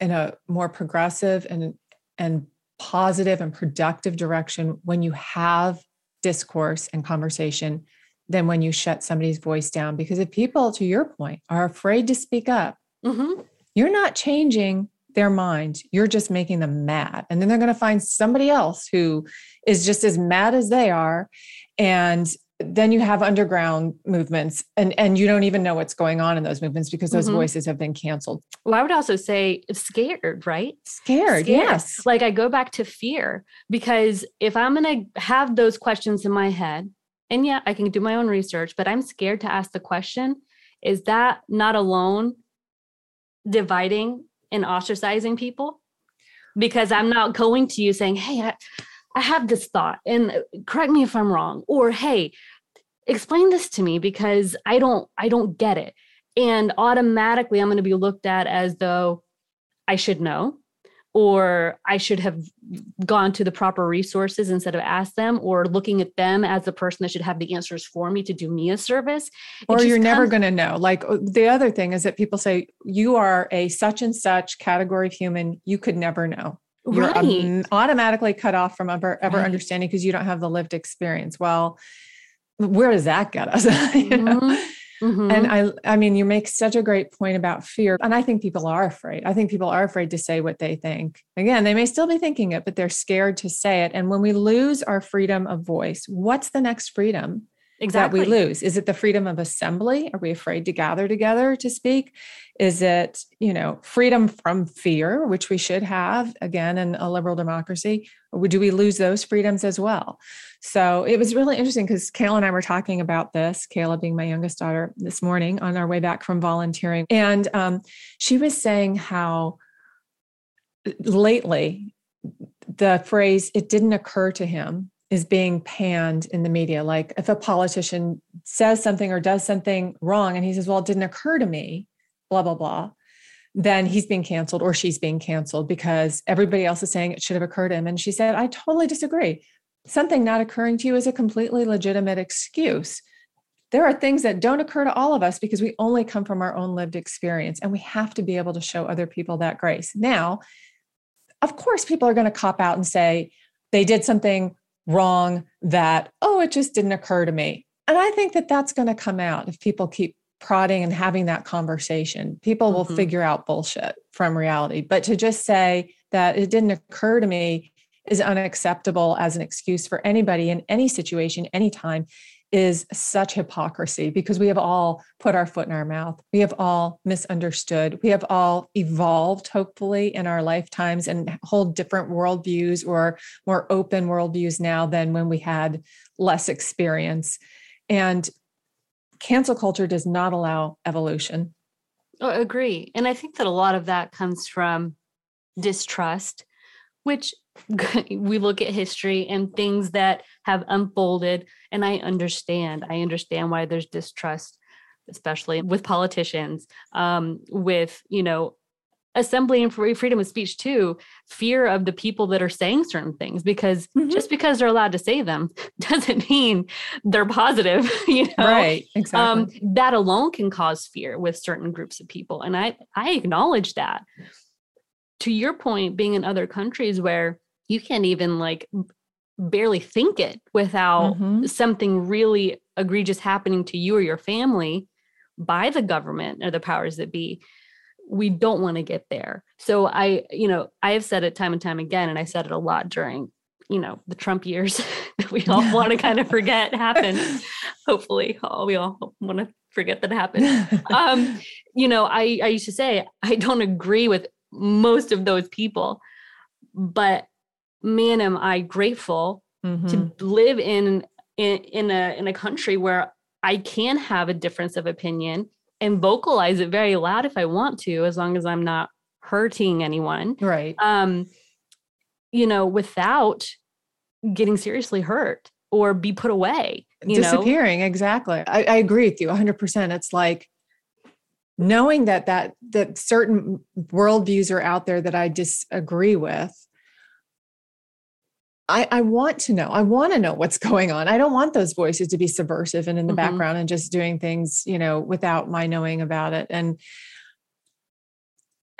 in a more progressive and and positive and productive direction when you have discourse and conversation than when you shut somebody's voice down because if people to your point are afraid to speak up mm-hmm. you're not changing their mind, you're just making them mad. And then they're going to find somebody else who is just as mad as they are. And then you have underground movements and and you don't even know what's going on in those movements because those mm-hmm. voices have been canceled. Well i would also say scared right? Scared, scared. yes. Like i go back to fear because if i'm going to have those questions in my head and yeah i can do my own research but i'm scared to ask the question is that not alone dividing and ostracizing people? Because I'm not going to you saying, Hey, I, I have this thought and uh, correct me if I'm wrong, or Hey, explain this to me because I don't, I don't get it. And automatically I'm going to be looked at as though I should know or I should have gone to the proper resources instead of asked them, or looking at them as the person that should have the answers for me to do me a service. or you're never going to know. Like uh, the other thing is that people say, you are a such and such category of human, you could never know. You're right. automatically cut off from ever, ever right. understanding because you don't have the lived experience. Well, where does that get us? (laughs) you know? Mm-hmm. Mm-hmm. And I I mean you make such a great point about fear and I think people are afraid. I think people are afraid to say what they think. Again, they may still be thinking it but they're scared to say it and when we lose our freedom of voice, what's the next freedom? Exactly. That we lose. Is it the freedom of assembly? Are we afraid to gather together to speak? Is it, you know, freedom from fear, which we should have again in a liberal democracy? Do we lose those freedoms as well? So it was really interesting because Kayla and I were talking about this, Kayla being my youngest daughter this morning on our way back from volunteering. And um, she was saying how lately the phrase, it didn't occur to him is being panned in the media. Like if a politician says something or does something wrong and he says, well, it didn't occur to me, blah, blah, blah, then he's being canceled or she's being canceled because everybody else is saying it should have occurred to him. And she said, I totally disagree. Something not occurring to you is a completely legitimate excuse. there are things that don't occur to all of us because we only come from our own lived experience and we have to be able to show other people that grace. Now, of course, people are going to cop out and say they did something wrong that, oh, it just didn't occur to me. And I think that that's going to come out if people keep prodding and having that conversation. People mm-hmm. will figure out bullshit from reality. But to just say that it didn't occur to me is unacceptable as an excuse for anybody in any situation, anytime is such hypocrisy because we have all put our foot in our mouth. We have all misunderstood. We have all evolved, hopefully, in our lifetimes and hold different worldviews or more open worldviews now than when we had less experience. And cancel culture does not allow evolution. Oh, agree. And I think that a lot of that comes from distrust, which (laughs) we look at history and things that have unfolded and i understand i understand why there's distrust especially with politicians um, with you know assembly and free freedom of speech too fear of the people that are saying certain things because mm-hmm. just because they're allowed to say them (laughs) doesn't mean they're positive (laughs) you know right exactly um, that alone can cause fear with certain groups of people and i i acknowledge that to your point being in other countries where you can't even like barely think it without mm-hmm. something really egregious happening to you or your family by the government or the powers that be we don't want to get there. So i you know i have said it time and time again and i said it a lot during you know the trump years (laughs) that we all want to kind of forget happened. (laughs) Hopefully all we all want to forget that happened. (laughs) Um you know i i used to say i don't agree with most of those people but man, am I grateful mm-hmm. to live in, in in a in a country where I can have a difference of opinion and vocalize it very loud if I want to, as long as I'm not hurting anyone. Right. Um, you know, without getting seriously hurt or be put away. Disappearing, know? exactly. I, I agree with you 100%. It's like knowing that that that certain worldviews are out there that I disagree with I, I want to know. I want to know what's going on. I don't want those voices to be subversive and in the mm-hmm. background and just doing things, you know, without my knowing about it. And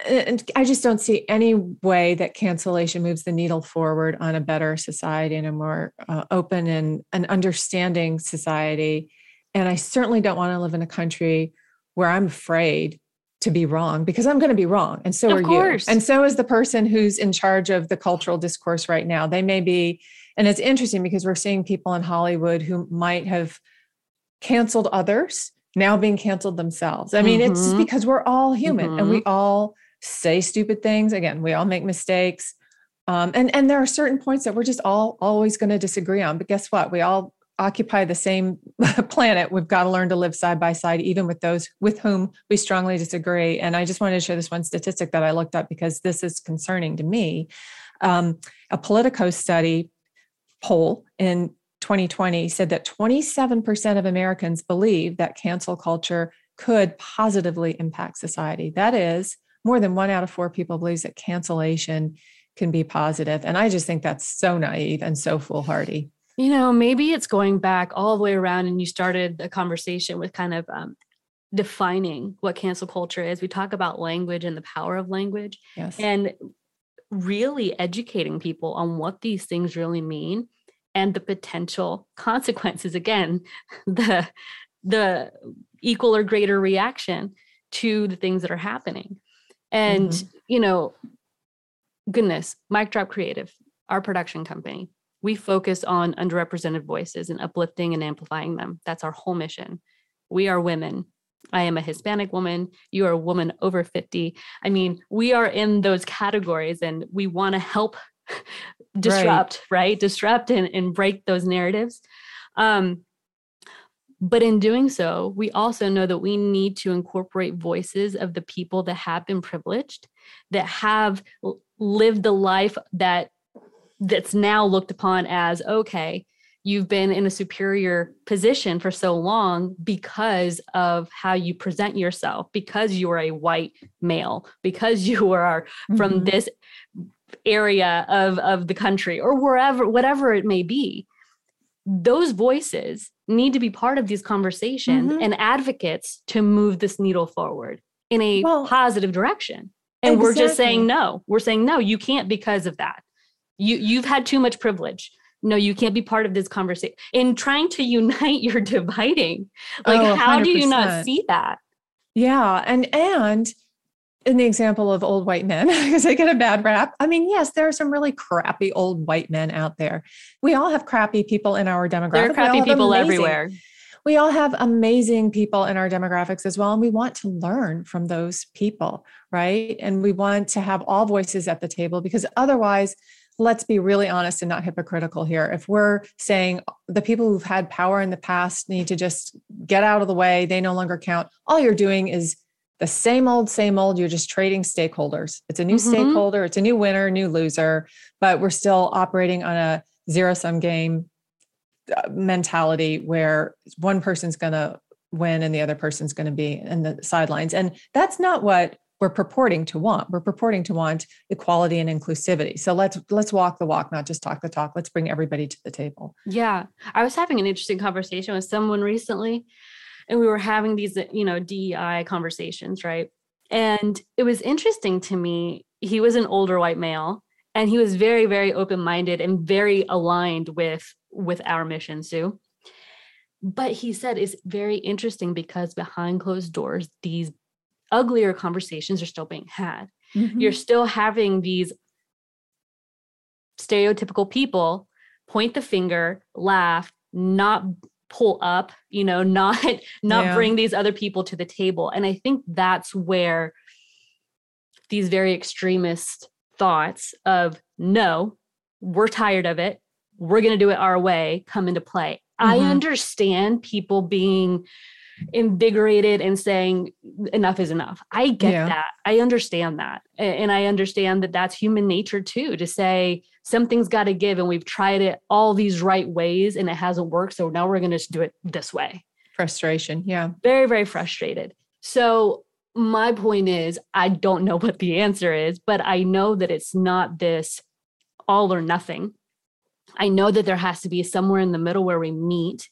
and I just don't see any way that cancellation moves the needle forward on a better society and a more uh, open and an understanding society. And I certainly don't want to live in a country where I'm afraid to be wrong because I'm going to be wrong. And so of are course. you. And so is the person who's in charge of the cultural discourse right now. They may be, and it's interesting because we're seeing people in Hollywood who might have canceled others now being canceled themselves. I mean, mm-hmm. it's because we're all human mm-hmm. and we mm-hmm. all say stupid things. Again, we all make mistakes. Um, and and there are certain points that we're just all always going to disagree on. But guess what? We all occupy the same (laughs) planet, we've got to learn to live side by side, even with those with whom we strongly disagree. And I just wanted to share this one statistic that I looked up because this is concerning to me. Um, a Politico study poll in 2020 said that 27% of Americans believe that cancel culture could positively impact society. That is, more than one out of four people believes that cancellation can be positive. And I just think that's so naive and so foolhardy. You know, maybe it's going back all the way around, and you started a conversation with kind of um, defining what cancel culture is. We talk about language and the power of language, yes. and really educating people on what these things really mean and the potential consequences. Again, (laughs) the the equal or greater reaction to the things that are happening. And, mm-hmm. you know, goodness, Mic Drop Creative, our production company, we focus on underrepresented voices and uplifting and amplifying them. That's our whole mission. We are women. I am a Hispanic woman. You are a woman over 50. I mean, we are in those categories and we want to help (laughs) disrupt, right? right? Disrupt and, and break those narratives. Um, but in doing so, we also know that we need to incorporate voices of the people that have been privileged, that have lived the life that that's now looked upon as okay you've been in a superior position for so long because of how you present yourself because you are a white male because (laughs) you are mm-hmm. from this area of of the country or wherever whatever it may be those voices need to be part of these conversations Mhm. and advocates to move this needle forward in a Well, positive direction. And we're just saying no. We're saying no, you can't because of that. You you've had too much privilege. No, you can't be part of this conversation. In trying to unite, you're (laughs) dividing. Like, Oh, how do you not see that? Yeah, and and in the example of old white men, (laughs) because they get a bad rap. I mean, yes, there are some really crappy old white men out there. We all have crappy people in our demographic. There are crappy people amazing- everywhere. We all have amazing people in our demographics as well, and we want to learn from those people, right? And we want to have all voices at the table because otherwise, let's be really honest and not hypocritical here. If we're saying the people who've had power in the past need to just get out of the way, they no longer count, all you're doing is the same old, same old. You're just trading stakeholders. It's a new Mhm. stakeholder, it's a new winner, new loser, but we're still operating on a zero sum game uh, mentality where one person's going to win and the other person's going to be in the sidelines. And that's not what we're purporting to want. We're purporting to want equality and inclusivity. So let's let's walk the walk, not just talk the talk. Let's bring everybody to the table. Yeah. I was having an interesting conversation with someone recently, and we were having these, you know, DEI conversations, right? And it was interesting to me. He was an older white male, and he was very, very open-minded and very aligned with with our mission, Sue. But he said it's very interesting because behind closed doors, these uglier conversations are still being had. You're still having these stereotypical people point the finger, laugh, not pull up, you know, (laughs) not not Yeah. bring these other people to the table. And I think that's where these very extremist thoughts of no, we're tired of it. We're going to do it our way come into play. I Mhm. understand people being invigorated and saying enough is enough. I get Yeah. that. I understand that. And I understand that that's human nature too to say something's got to give and we've tried it all these right ways and it hasn't worked. So now we're going to do it this way. Frustration. Yeah. Very, very frustrated. So my point is, I don't know (laughs) what the answer is, but I know that it's not this all or nothing. I know that there has to be somewhere in the middle where we meet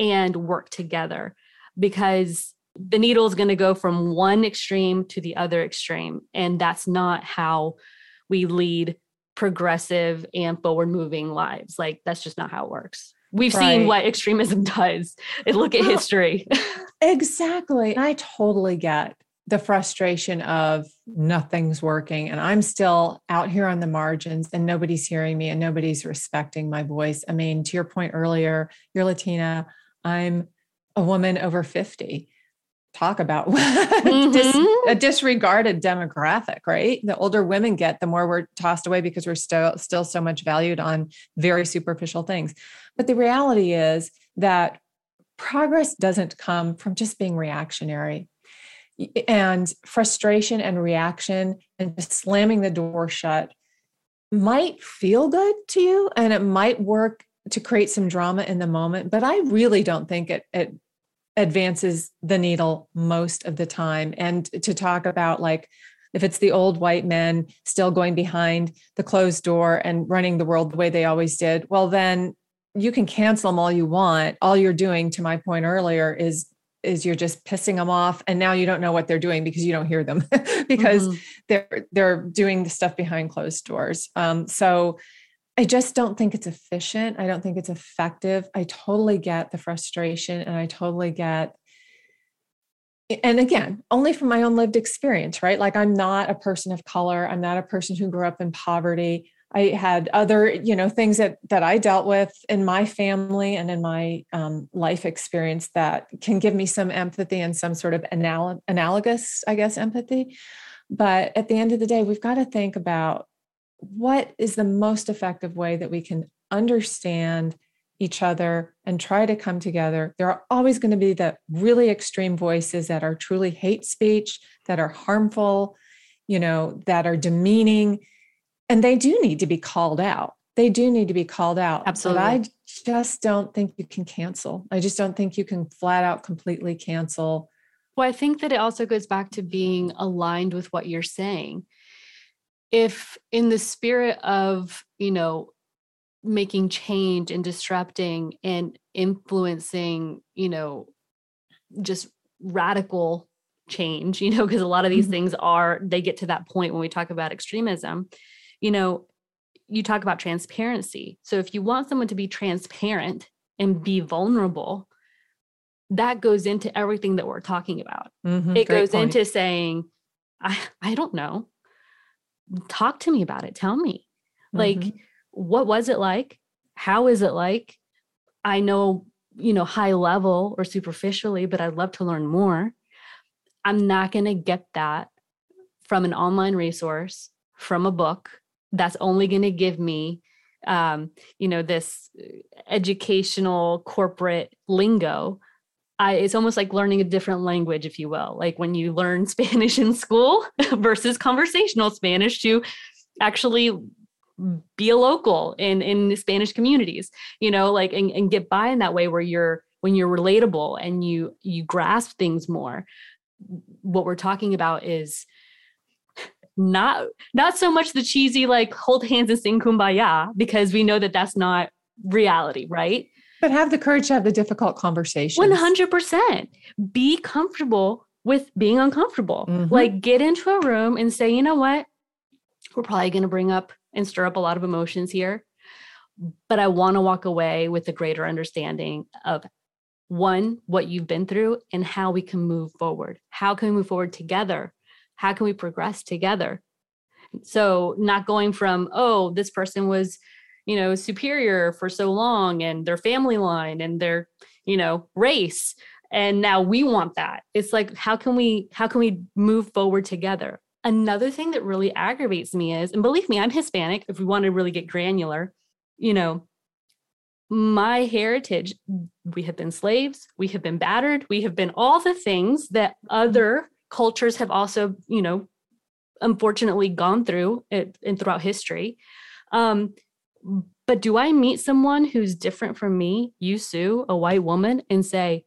and work together because the needle is going to go from one extreme to the other extreme. And that's not how we lead progressive and forward moving lives. Like, that's just not how it works. We've seen what extremism (laughs) does. And look at Well, history. (laughs) Exactly. And I totally get the frustration of nothing's working and I'm still out here on the margins and nobody's hearing me and nobody's respecting my voice. I mean, to your point earlier, you're Latina, I'm a woman over 50. Talk about (laughs) dis- Mhm. a disregarded demographic, right? The older women get, the more we're tossed away because we're still still so much valued on very superficial things. But the reality is that progress doesn't come from just being reactionary and frustration and reaction and just slamming the door shut might feel good to you and it might work to create some drama in the moment but i really don't think it, it advances the needle most of the time. And to talk about like if it's the old white men still going behind the closed door and running the world the way they always did well then you can cancel them all you want. All you're doing to my point earlier is is you're just pissing them off and now you don't know what they're doing because you don't hear them. (laughs) Because Mhm. they're they're doing the stuff behind closed doors. Um, so i just don't think it's efficient. I don't think it's effective. I totally get the frustration and i totally get and again only from my own lived experience right? Like i'm not a person of color. I'm not a person who grew up in poverty. I had other you know things that that i dealt with in my family and in my um, life experience that can give me some empathy and some sort of anal- analogous i guess empathy. But at the end of the day we've got to think about what is the most effective way that we can understand each other and try to come together. There are always going to be the really extreme voices that are truly hate speech, that are harmful, you know, that are demeaning, and they do need to be called out. They do need to be called out. Absolutely. But I just don't think you can cancel. I just don't think you can flat out completely cancel. Well, I think that it also goes back to being aligned with what you're saying. If, in the spirit of, you know, making change and disrupting and influencing, you know, just radical change, you know, because a lot of these Mhm. things are, they get to that point when we talk about extremism, you know, you talk about transparency. So if you want someone to be transparent and be vulnerable, that goes into everything that we're talking about. Mhm, It great goes point. into saying, I, I don't know. Talk to me about it. Tell me. Like, Mhm. what was it like? How is it like? I know, you know, high level or superficially, but I'd love to learn more. I'm not going to get that from an online resource, from a book. That's only going to give me, um, you know, this uh, educational corporate lingo. I, it's almost like learning a different language, if you will. Like when you learn (laughs) Spanish in school versus conversational Spanish to actually be a local in in Spanish communities, you know, like and, and get by in that way where you're when you're relatable and you you grasp things more. What we're talking about is not not so much the cheesy like hold hands and sing kumbaya because we know that that's not reality, right? But have the courage to have the difficult hundred percent. Be comfortable with being uncomfortable. Mhm. Like get into a room and say, you know what? We're probably going to bring up and stir up a lot of emotions here, but I want to walk away with a greater understanding of one, what you've been through, and how we can move forward. How can we move forward together? How can we progress together? So, not going from, oh, this person was, you know, superior for so long and their family line and their, you know, race. And now we want that. It's like, how can we, how can we move forward together? Another thing that really aggravates me is, and believe me, I'm Hispanic, if we want to really get granular, you know, my heritage, we have been slaves, we have been battered, we have been all the things that other cultures have also, you know, unfortunately gone through it and throughout history. Um, but do I meet someone who's different from me, you, Sue, a white woman, and say,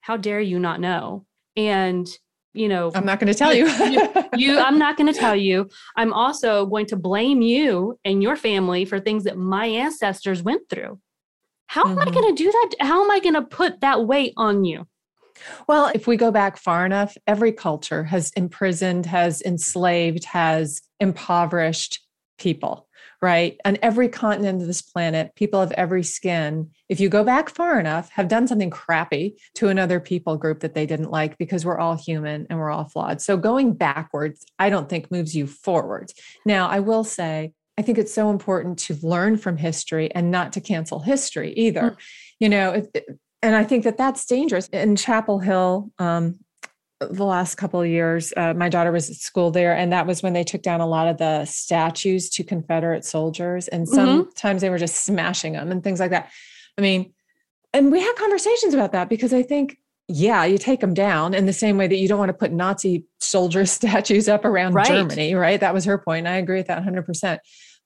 How dare you not know? And, you know, I'm not going to tell (laughs) you. you i'm not going to tell you i'm also going to blame you and your family for things that my ancestors went through how am i Mhm. going to do that how am i going to put that weight on you Well, if we go back far enough, every culture has imprisoned, has enslaved, has impoverished people, right? On every continent of this planet, people of every skin, if you go back far enough, have done something crappy to another people group that they didn't like because we're all human and we're all flawed. So going backwards, I don't think moves you forwards. Now, I will say, I think it's so important to learn from history and not to cancel history either. You know, it, it- and I think that that's dangerous. In Chapel Hill, um, the last couple of years, uh, my daughter was at school there, and that was when they took down a lot of the statues to Confederate soldiers, and Mhm. sometimes they were just smashing them and things like that. I mean, and we had conversations about that because I think, yeah, you take them down in the same way that you don't want to put Nazi soldier (laughs) statues up around Right. Germany, right? That was her point. I agree with that 100%.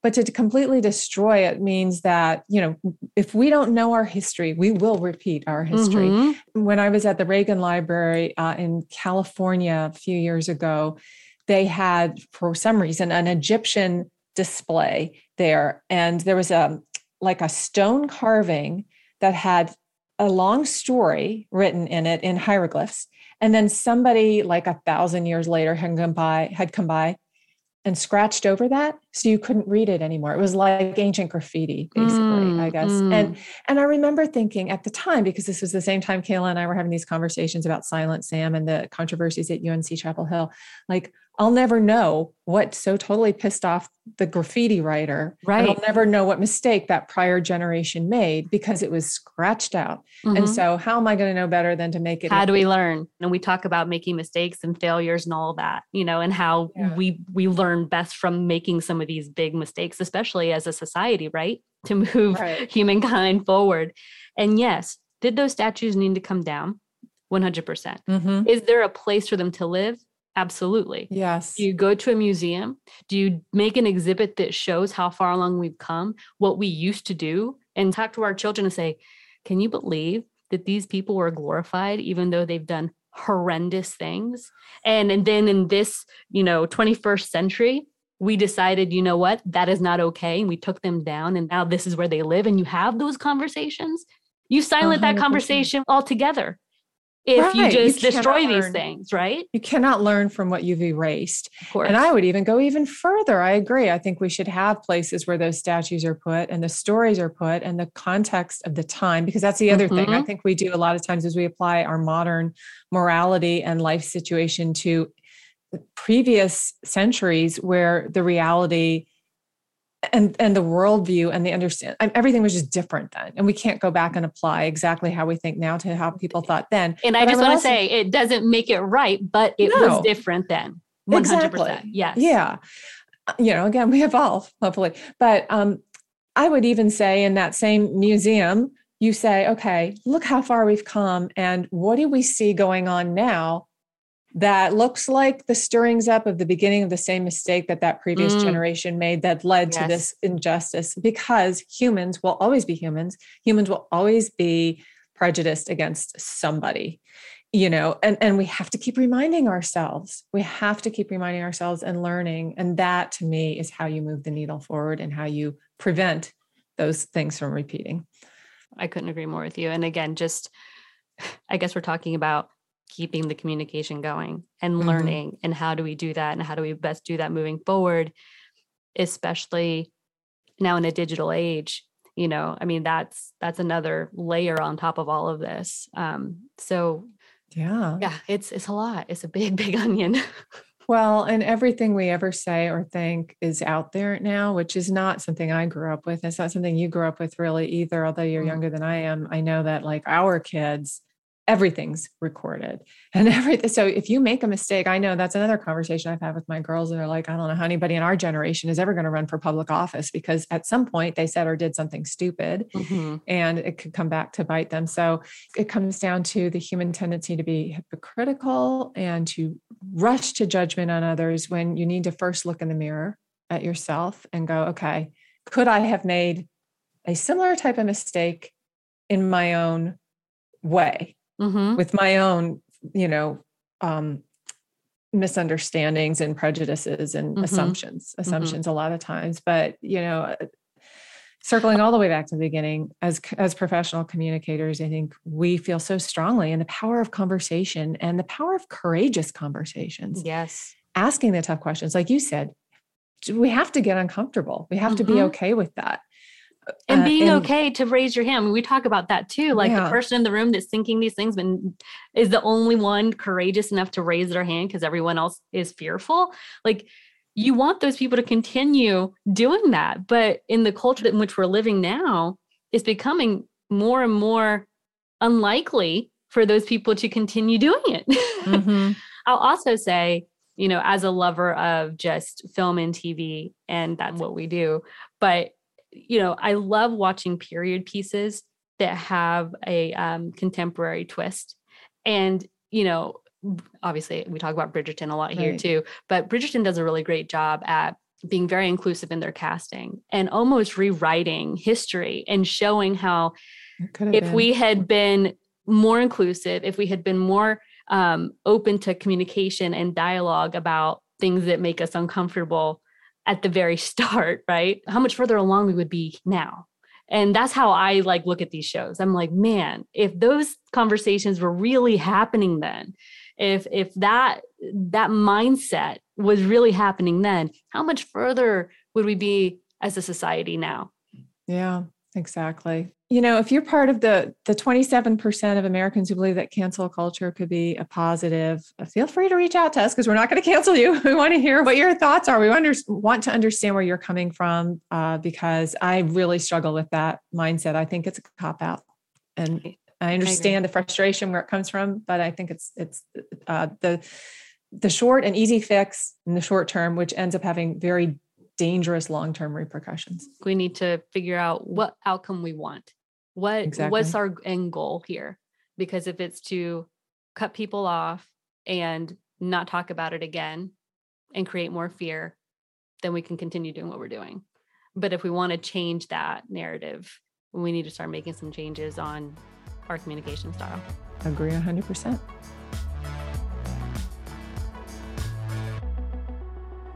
But to completely destroy it means that, you know, if we don't know our history, we will repeat our history Mhm. when I was at the Reagan Library uh, in California a few years ago, they had, for some reason, an Egyptian display there. And there was a like a stone carving that had a long story written in it in hieroglyphs. And then somebody like a thousand years later had come by, had come by and scratched over that. So you couldn't read it anymore. It was like ancient graffiti, basically, I Mm, guess. mm. And and I remember thinking at the time, because this was the same time Kayla and I were having these conversations about Silent Sam and the controversies at UNC Chapel Hill, like I'll never know what so totally pissed off the graffiti writer. Right. I'll never know what mistake that prior generation made because it was scratched out. And Mhm. so how am I going to know better than to make it? how do we learn and we talk about making mistakes and failures and all that you know and how Yeah. we we learn best from making some of these big mistakes especially as a society right (laughs) to move Right. humankind forward and yes did those statues need to come down 100% Mhm. is there a place for them to live absolutely Yes. do you go to a museum? Do you make an exhibit that shows how far along we've come, what we used to do, and talk to our children and say, can you believe that these people were glorified even though they've done horrendous things? And and then in this, you know, 21st century, we decided, you know what, that is not okay. And we took them down and now this is where they live. And you have those conversations, you silent 100%. that conversation altogether if right. you just you destroy these things, right? You cannot learn from what you've erased. And I would even go even further. I agree. I think we should have places where those statues are put and the stories are put and the context of the time, because that's the other mm-hmm. thing I think we do a lot of times is we apply our modern morality and life situation to previous centuries where the reality and and the worldview and the understand everything was just different then. And we can't go back and apply exactly how we think now to how people thought then. And i just want to say it doesn't make it right but it no. was different then. 100% exactly. yes. Yeah. You know again we evolve hopefully. But um i would even say in that same museum you say okay look how far we've come and what do we see going on now that looks like the stirrings up of the beginning of the same mistake that that previous mm. generation made that led yes. to this injustice because humans will always be humans. Humans will always be prejudiced against somebody you know and and we have to keep reminding ourselves. We have to keep reminding ourselves and learning. And that to me is how you move the needle forward and how you prevent those things from repeating. I couldn't agree more with you. And again just (sighs) i guess we're talking about keeping the communication going and mm-hmm. learning and how do we do that and how do we best do that moving forward especially now in a digital age you know i mean that's that's another layer on top of all of this. Um so yeah. yeah it's it's a lot. It's a big (laughs) big onion. Well and everything we ever say or think is out there now which is not something i grew up with. It's not something you grew up with really either although you're mm-hmm. younger than i am. I know that like our kids everything's recorded and (laughs) everything. So if you make a mistake, I know that's another conversation I've had with my girls that are like, I don't know how anybody in our generation is ever going to run for public office because at some point they said or did something stupid mm-hmm. and it could come back to bite them. So it comes down to the human tendency to be hypocritical and to rush to judgment on others when you need to first look in the mirror at yourself and go, okay, could I have made a similar type of mistake in my own way? Mm-hmm. with my own, you know, um, misunderstandings and prejudices and mm-hmm. assumptions, mm-hmm. assumptions mm-hmm. a lot of times. But, you know, uh, circling all the way back to the beginning as as professional communicators i think we feel so strongly in the power of conversation and the power of courageous conversations yes asking the tough questions like you said we have to get uncomfortable we have mm-hmm. to be mm-hmm. okay with that and uh, being and, okay to raise your hand. We talk about that too. Like yeah. the person in the room that's thinking these things but is the only one courageous enough to raise their hand because everyone else is fearful. Like you want those people to continue doing that. But in the culture in which we're living now, it's becoming more and more unlikely for those people to continue doing it. (laughs) Mm-hmm. I'll also say, you know, as a lover of just film and TV, and that's what we do, but you know, I love watching period pieces that have a um, contemporary twist. And, you know, obviously we talk about Bridgerton a lot right. here too, but Bridgerton does a really great job at being very inclusive in their casting and almost rewriting history and showing how if been. we had been more inclusive, if we had been more um, open to communication and dialogue about things that make us uncomfortable, at the very (laughs) start, right? How much further along we would be now. And that's how I like look at these shows. I'm like, man, if those conversations were really happening then, if if that that mindset was really happening then, how much further would we be as a society now? Yeah, exactly. You know if you're part of the the 27% of americans who believe that cancel culture could be a positive uh, feel free to reach out to us because we're not going (laughs) to cancel you. We want to hear what your thoughts are. We under, want to understand where you're coming from uh, because i really struggle with that mindset. I think it's a cop out and i understand I the frustration where it comes from but i think it's it's uh, the the short and easy fix in the short term which ends up having very dangerous long-term repercussions. We need to figure out what outcome we want. What exactly. what's our end goal here? Because if it's to cut people off and not talk about it again and create more fear, then we can continue doing what we're doing. But if we want to change that narrative, we need to start making some changes on our communication style. Agree 100%.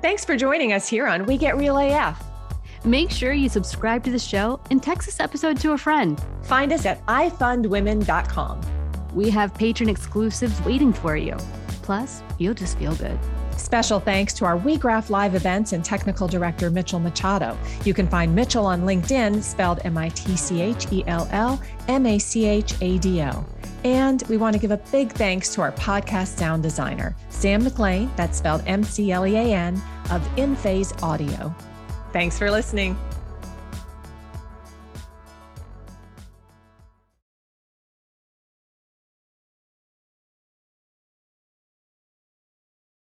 Thanks for joining us here on We Get Real AF. Make sure you subscribe to the show and text this episode to a friend. Find us at ifundwomen.com. We have Patreon exclusives waiting for you. Plus, you'll just feel good. Special thanks to our WeGraph Live events and technical director, Mitchell Machado. You can find Mitchell on LinkedIn, spelled M I T C H E L L M A C H A D O. And we want to give a big thanks to our podcast sound designer, Sam McLean, that's spelled M C L E A N, of In Phase Audio. Thanks for listening.